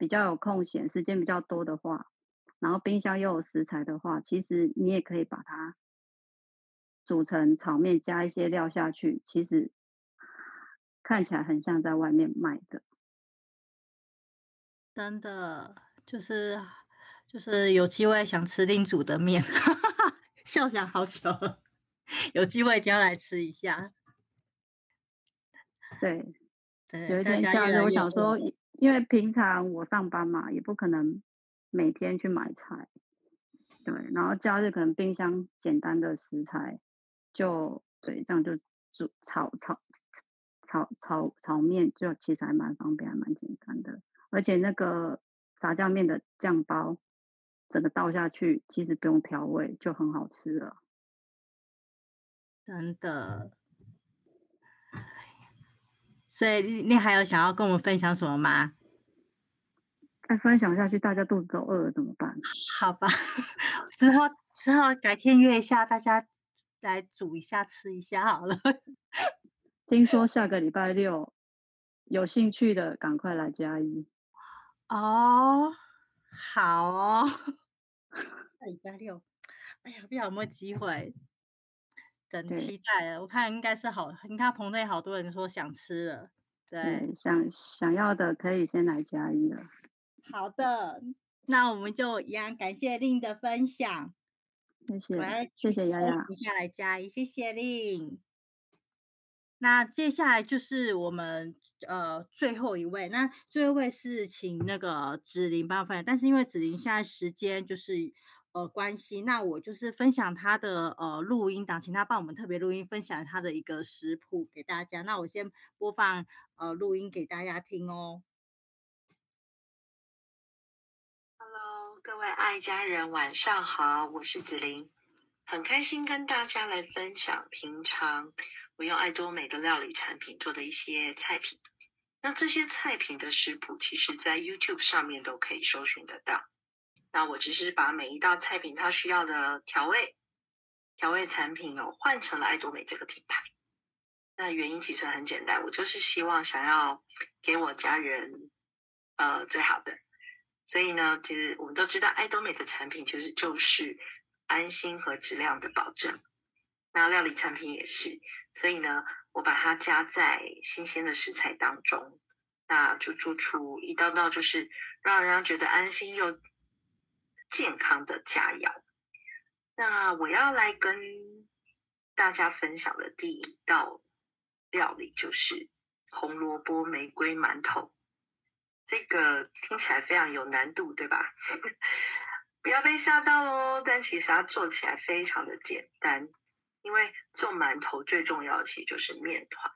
S5: 比较有空闲时间比较多的话，然后冰箱又有食材的话，其实你也可以把它煮成炒面，加一些料下去，其实看起来很像在外面卖的。
S2: 真的，就是就是有机会想吃另煮的面，笑想好久了，有机会一定要来吃一下。
S5: 对，对，有一天假日，我想说。因为平常我上班嘛，也不可能每天去买菜，对，然后假日可能冰箱简单的食材就对，这样就煮炒炒炒炒炒面，就其实还蛮方便，还蛮简单的。而且那个炸酱面的酱包，整个倒下去，其实不用调味，就很好吃了。
S2: 真的。所以你还有想要跟我们分享什么吗？
S5: 再分享下去，大家肚子都饿了怎么办？
S2: 好吧，之后之后改天约一下，大家来煮一下吃一下好了。
S5: 听说下个礼拜六有兴趣的赶快来加一
S2: 哦。好哦，下礼拜六，哎呀，不知道有没有机会。很期待了，我看应该是好，你看棚内好多人说想吃了，对，
S5: 对想想要的可以先来加一了。
S2: 好的，那我们就一样感谢令的分享，
S5: 谢谢，谢谢丫丫，
S2: 接下来加一，谢谢令。那接下来就是我们呃最后一位，那最后一位是请那个子琳帮我分享，但是因为子琳现在时间就是。呃，关系，那我就是分享他的呃录音档，请他帮我们特别录音，分享他的一个食谱给大家。那我先播放呃录音给大家听哦。
S6: Hello，各位爱家人，晚上好，我是子琳，很开心跟大家来分享平常我用爱多美的料理产品做的一些菜品。那这些菜品的食谱，其实在 YouTube 上面都可以搜寻得到。那我只是把每一道菜品它需要的调味、调味产品哦换成了爱多美这个品牌。那原因其实很简单，我就是希望想要给我家人呃最好的。所以呢，其实我们都知道爱多美的产品其实就是安心和质量的保证。那料理产品也是，所以呢，我把它加在新鲜的食材当中，那就做出一道道就是让人家觉得安心又健康的佳肴。那我要来跟大家分享的第一道。料理就是红萝卜玫瑰馒头，这个听起来非常有难度，对吧？不要被吓到喽！但其实它做起来非常的简单，因为做馒头最重要的其实就是面团。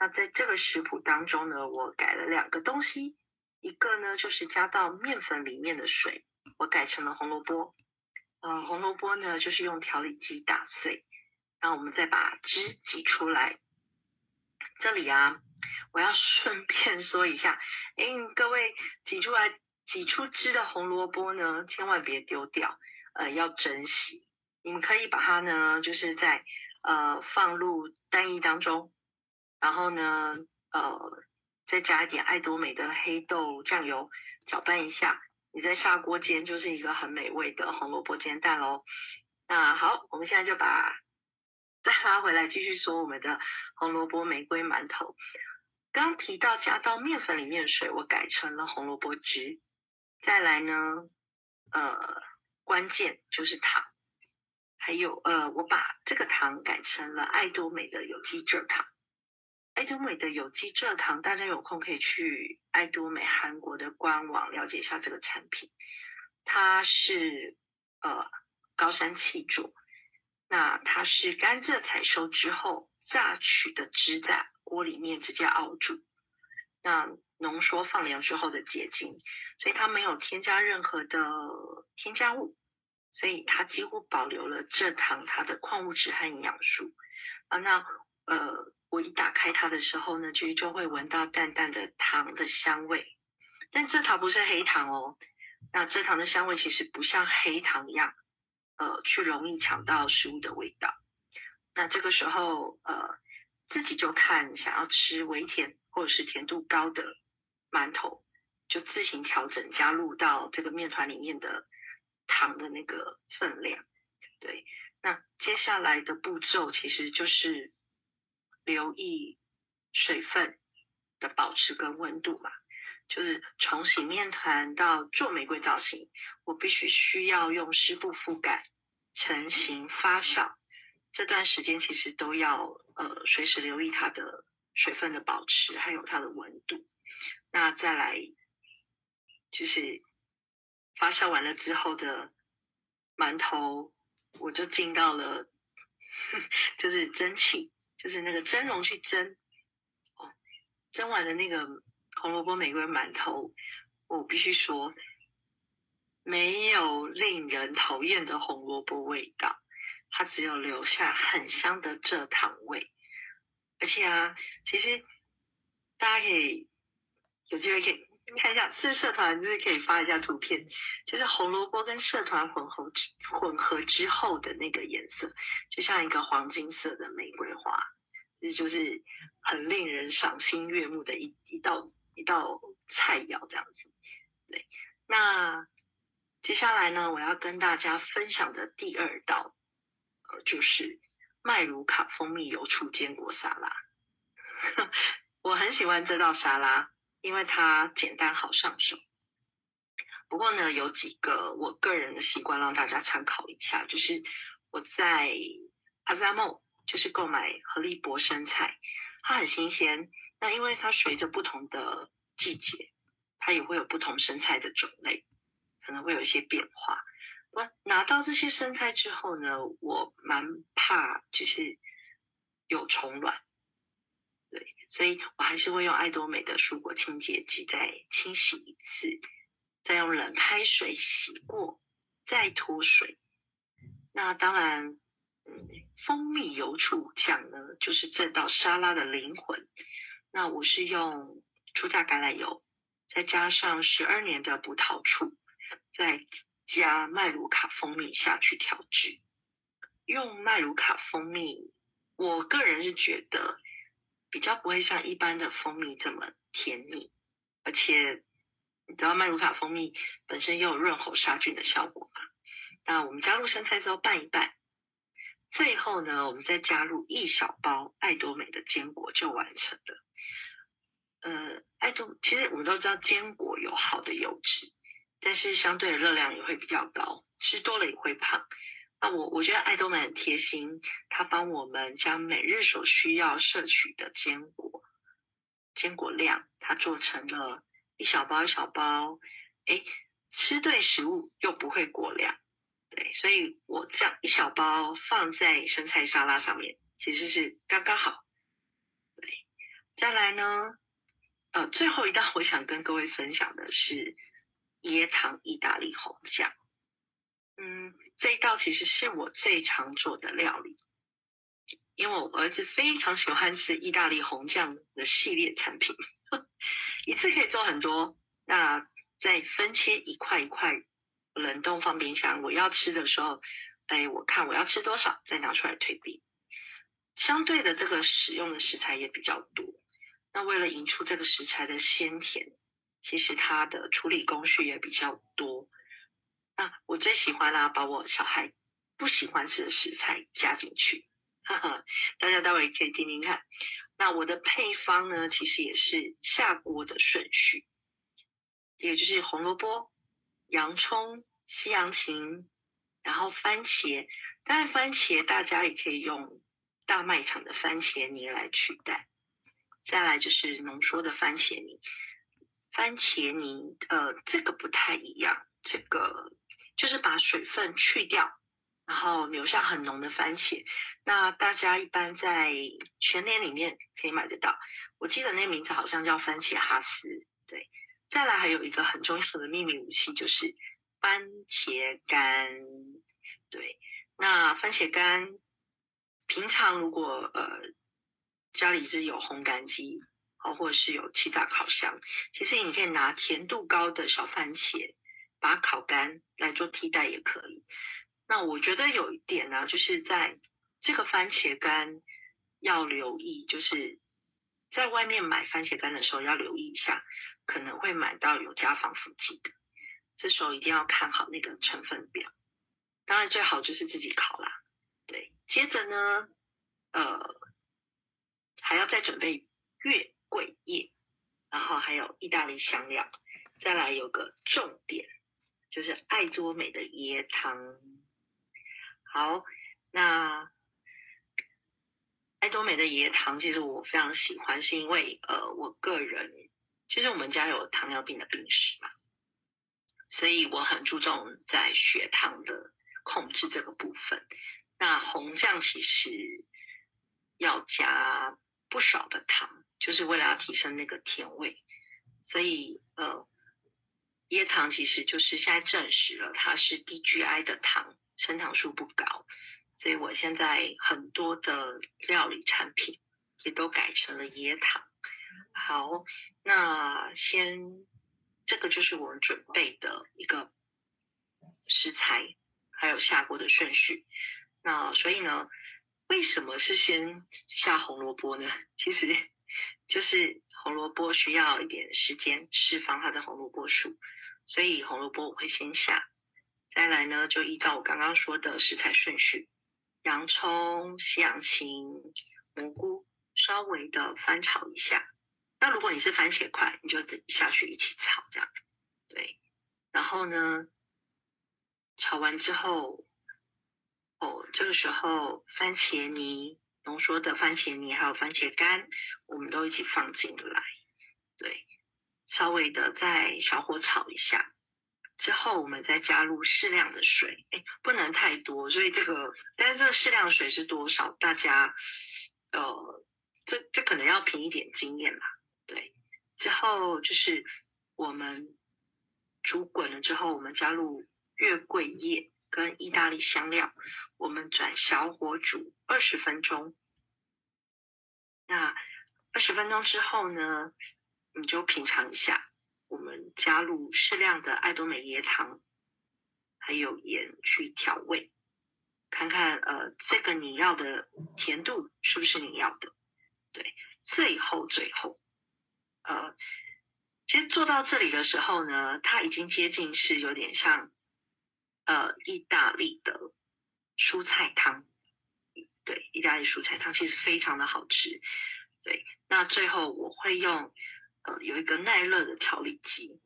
S6: 那在这个食谱当中呢，我改了两个东西，一个呢就是加到面粉里面的水，我改成了红萝卜。嗯、呃，红萝卜呢就是用调理机打碎，然后我们再把汁挤出来。这里啊，我要顺便说一下，哎，各位挤出来挤出汁的红萝卜呢，千万别丢掉，呃，要珍惜。你们可以把它呢，就是在呃放入蛋液当中，然后呢，呃，再加一点爱多美的黑豆酱油，搅拌一下，你在下锅煎，就是一个很美味的红萝卜煎蛋喽。那好，我们现在就把。再拉回来继续说我们的红萝卜玫瑰馒头。刚提到加到面粉里面水，我改成了红萝卜汁。再来呢，呃，关键就是糖，还有呃，我把这个糖改成了爱多美的有机蔗糖。爱多美的有机蔗糖，大家有空可以去爱多美韩国的官网了解一下这个产品。它是呃高山气做。那它是甘蔗采收之后榨取的汁，在锅里面直接熬煮，那浓缩放凉之后的结晶，所以它没有添加任何的添加物，所以它几乎保留了蔗糖它的矿物质和营养素啊。那呃，我一打开它的时候呢，其实就会闻到淡淡的糖的香味，但蔗糖不是黑糖哦，那蔗糖的香味其实不像黑糖一样。呃，去容易抢到食物的味道。那这个时候，呃，自己就看想要吃微甜或者是甜度高的馒头，就自行调整加入到这个面团里面的糖的那个分量。对，那接下来的步骤其实就是留意水分的保持跟温度嘛。就是从洗面团到做玫瑰造型，我必须需要用湿布覆盖、成型、发酵。这段时间其实都要呃随时留意它的水分的保持，还有它的温度。那再来就是发酵完了之后的馒头，我就进到了 就是蒸汽，就是那个蒸笼去蒸。哦，蒸完的那个。红萝卜玫瑰馒头，我必须说，没有令人讨厌的红萝卜味道，它只有留下很香的蔗糖味。而且啊，其实大家可以有机会可以你看一下，是社团就是可以发一下图片，就是红萝卜跟社团混合混合之后的那个颜色，就像一个黄金色的玫瑰花，这就是很令人赏心悦目的一一道。一道菜肴这样子，对。那接下来呢，我要跟大家分享的第二道，呃，就是麦卢卡蜂蜜油醋坚果沙拉。我很喜欢这道沙拉，因为它简单好上手。不过呢，有几个我个人的习惯让大家参考一下，就是我在阿萨梦就是购买河丽博生菜，它很新鲜。那因为它随着不同的季节，它也会有不同生菜的种类，可能会有一些变化。我拿到这些生菜之后呢，我蛮怕就是有虫卵，所以我还是会用爱多美的蔬果清洁剂再清洗一次，再用冷开水洗过，再脱水。那当然，嗯，蜂蜜油醋酱呢，就是这道沙拉的灵魂。那我是用初榨橄榄油，再加上十二年的葡萄醋，再加麦卢卡蜂蜜下去调制。用麦卢卡蜂蜜，我个人是觉得比较不会像一般的蜂蜜这么甜腻，而且你知道麦卢卡蜂蜜本身又有润喉杀菌的效果嘛？那我们加入生菜之后拌一拌，最后呢，我们再加入一小包爱多美的坚果就完成了。呃，爱多其实我们都知道坚果有好的油脂，但是相对的热量也会比较高，吃多了也会胖。那我我觉得爱多美很贴心，它帮我们将每日所需要摄取的坚果坚果量，它做成了一小包一小包，哎，吃对食物又不会过量，对，所以我这样一小包放在生菜沙拉上面，其实是刚刚好。对，再来呢？呃，最后一道我想跟各位分享的是椰糖意大利红酱。嗯，这一道其实是我最常做的料理，因为我儿子非常喜欢吃意大利红酱的系列产品，一次可以做很多。那再分切一块一块，冷冻放冰箱。我要吃的时候，哎，我看我要吃多少，再拿出来退冰。相对的，这个使用的食材也比较多。那为了引出这个食材的鲜甜，其实它的处理工序也比较多。那我最喜欢啦，把我小孩不喜欢吃的食材加进去，哈哈，大家待会也可以听听看。那我的配方呢，其实也是下锅的顺序，也就是红萝卜、洋葱、西洋芹，然后番茄。当然，番茄大家也可以用大卖场的番茄泥来取代。再来就是浓缩的番茄泥，番茄泥呃这个不太一样，这个就是把水分去掉，然后留下很浓的番茄。那大家一般在全联里面可以买得到，我记得那名字好像叫番茄哈斯。对，再来还有一个很重要的秘密武器就是番茄干。对，那番茄干平常如果呃。家里是有烘干机，哦，或者是有气炸烤箱，其实你可以拿甜度高的小番茄，把它烤干来做替代也可以。那我觉得有一点呢，就是在这个番茄干要留意，就是在外面买番茄干的时候要留意一下，可能会买到有加防腐剂的，这时候一定要看好那个成分表。当然最好就是自己烤啦，对。接着呢，呃。还要再准备月桂叶，然后还有意大利香料，再来有个重点，就是爱多美的椰糖。好，那爱多美的椰糖其实我非常喜欢，是因为呃，我个人其实我们家有糖尿病的病史嘛，所以我很注重在血糖的控制这个部分。那红酱其实要加。不少的糖，就是为了要提升那个甜味，所以呃，椰糖其实就是现在证实了它是低 GI 的糖，升糖数不高，所以我现在很多的料理产品也都改成了椰糖。好，那先这个就是我们准备的一个食材，还有下锅的顺序。那所以呢，为什么是先下红萝卜呢？其实就是红萝卜需要一点时间释放它的红萝卜素，所以红萝卜我会先下。再来呢，就依照我刚刚说的食材顺序，洋葱、西洋芹、蘑菇稍微的翻炒一下。那如果你是番茄块，你就下去一起炒，这样。对，然后呢，炒完之后。哦，这个时候番茄泥浓缩的番茄泥还有番茄干，我们都一起放进来，对，稍微的再小火炒一下，之后我们再加入适量的水，哎，不能太多，所以这个，但是这个适量水是多少？大家，呃，这这可能要凭一点经验啦，对，之后就是我们煮滚了之后，我们加入月桂叶。跟意大利香料，我们转小火煮二十分钟。那二十分钟之后呢，你就品尝一下，我们加入适量的爱多美椰糖，还有盐去调味。看看呃这个你要的甜度是不是你要的。对，最后最后，呃，其实做到这里的时候呢，它已经接近是有点像呃意大利的蔬菜汤。对，意大利蔬菜汤其实非常的好吃。对，那最后我会用呃有一个耐热的调理机，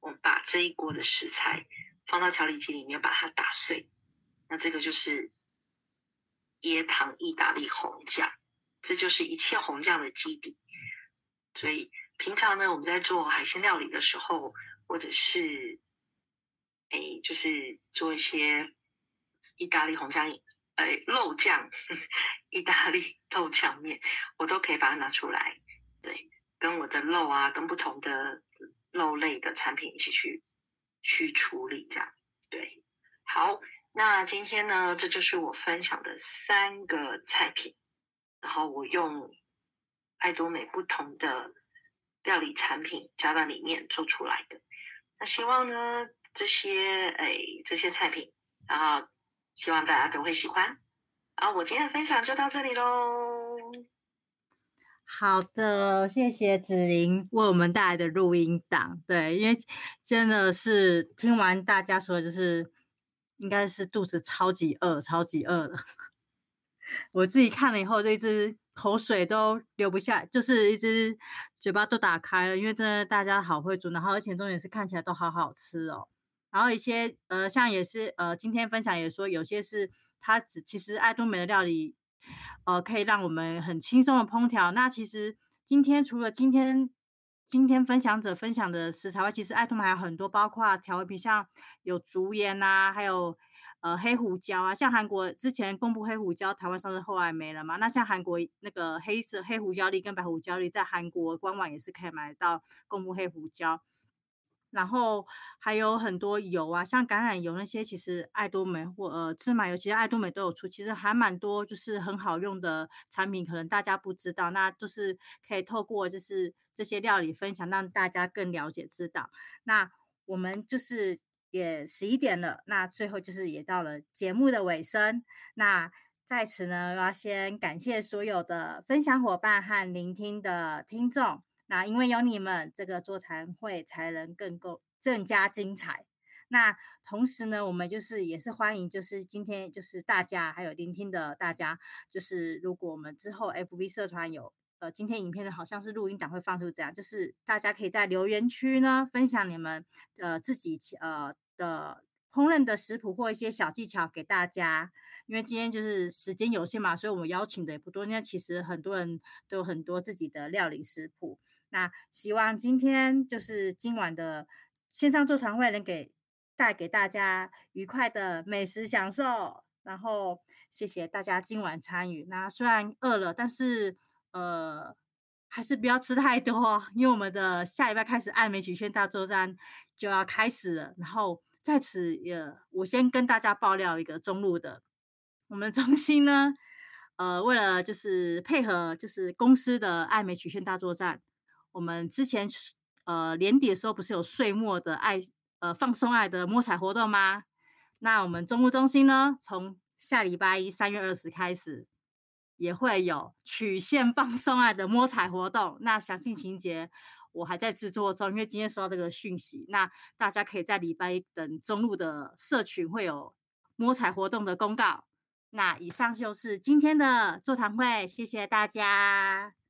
S6: 我把这一锅的食材放到调理机里面，把它打碎。那这个就是椰糖意大利红酱，这就是一切红酱的基底。所以平常呢，我们在做海鲜料理的时候，或者是哎，就是做一些意大利红酱。哎，肉酱，意大利肉酱面，我都可以把它拿出来，对，跟我的肉啊，跟不同的肉类的产品一起去去处理，这样，对，好，那今天呢，这就是我分享的三个菜品，然后我用爱多美不同的料理产品加到里面做出来的，那希望呢，这些哎这些菜品，然后。希望大家都会喜欢。好，我今天的分享就到这里喽。
S2: 好的，谢谢子琳为我们带来的录音档。对，因为真的是听完大家说，就是应该是肚子超级饿，超级饿了。我自己看了以后，这一只口水都流不下，就是一只嘴巴都打开了，因为真的大家好会煮，然后而且重点是看起来都好好吃哦。然后一些呃，像也是呃，今天分享也说有些是它只其实爱多美的料理，呃，可以让我们很轻松的烹调。那其实今天除了今天今天分享者分享的食材外，其实爱多美还有很多，包括调味品，像有竹盐啊，还有呃黑胡椒啊。像韩国之前公布黑胡椒，台湾上市后来没了嘛。那像韩国那个黑色黑胡椒粒跟白胡椒粒，在韩国官网也是可以买到公布黑胡椒。然后还有很多油啊，像橄榄油那些，其实爱多美或呃芝麻油，其实爱多美都有出，其实还蛮多，就是很好用的产品，可能大家不知道，那就是可以透过就是这些料理分享，让大家更了解知道。那我们就是也十一点了，那最后就是也到了节目的尾声，那在此呢，我要先感谢所有的分享伙伴和聆听的听众。那因为有你们，这个座谈会才能更够更加精彩。那同时呢，我们就是也是欢迎，就是今天就是大家还有聆听的大家，就是如果我们之后 FB 社团有呃今天影片的好像是录音档会放出这样，就是大家可以在留言区呢分享你们呃自己呃的烹饪的食谱或一些小技巧给大家。因为今天就是时间有限嘛，所以我们邀请的也不多。因为其实很多人都有很多自己的料理食谱。那希望今天就是今晚的线上座谈会能给带给大家愉快的美食享受，然后谢谢大家今晚参与。那虽然饿了，但是呃还是不要吃太多，因为我们的下礼拜开始爱美曲线大作战就要开始了。然后在此也我先跟大家爆料一个中路的，我们中心呢，呃为了就是配合就是公司的爱美曲线大作战。我们之前呃年底的时候不是有岁末的爱呃放松爱的摸彩活动吗？那我们中路中心呢，从下礼拜一三月二十开始，也会有曲线放松爱的摸彩活动。那详细情节我还在制作中，因为今天收到这个讯息，那大家可以在礼拜一等中路的社群会有摸彩活动的公告。那以上就是今天的座谈会，谢谢大家。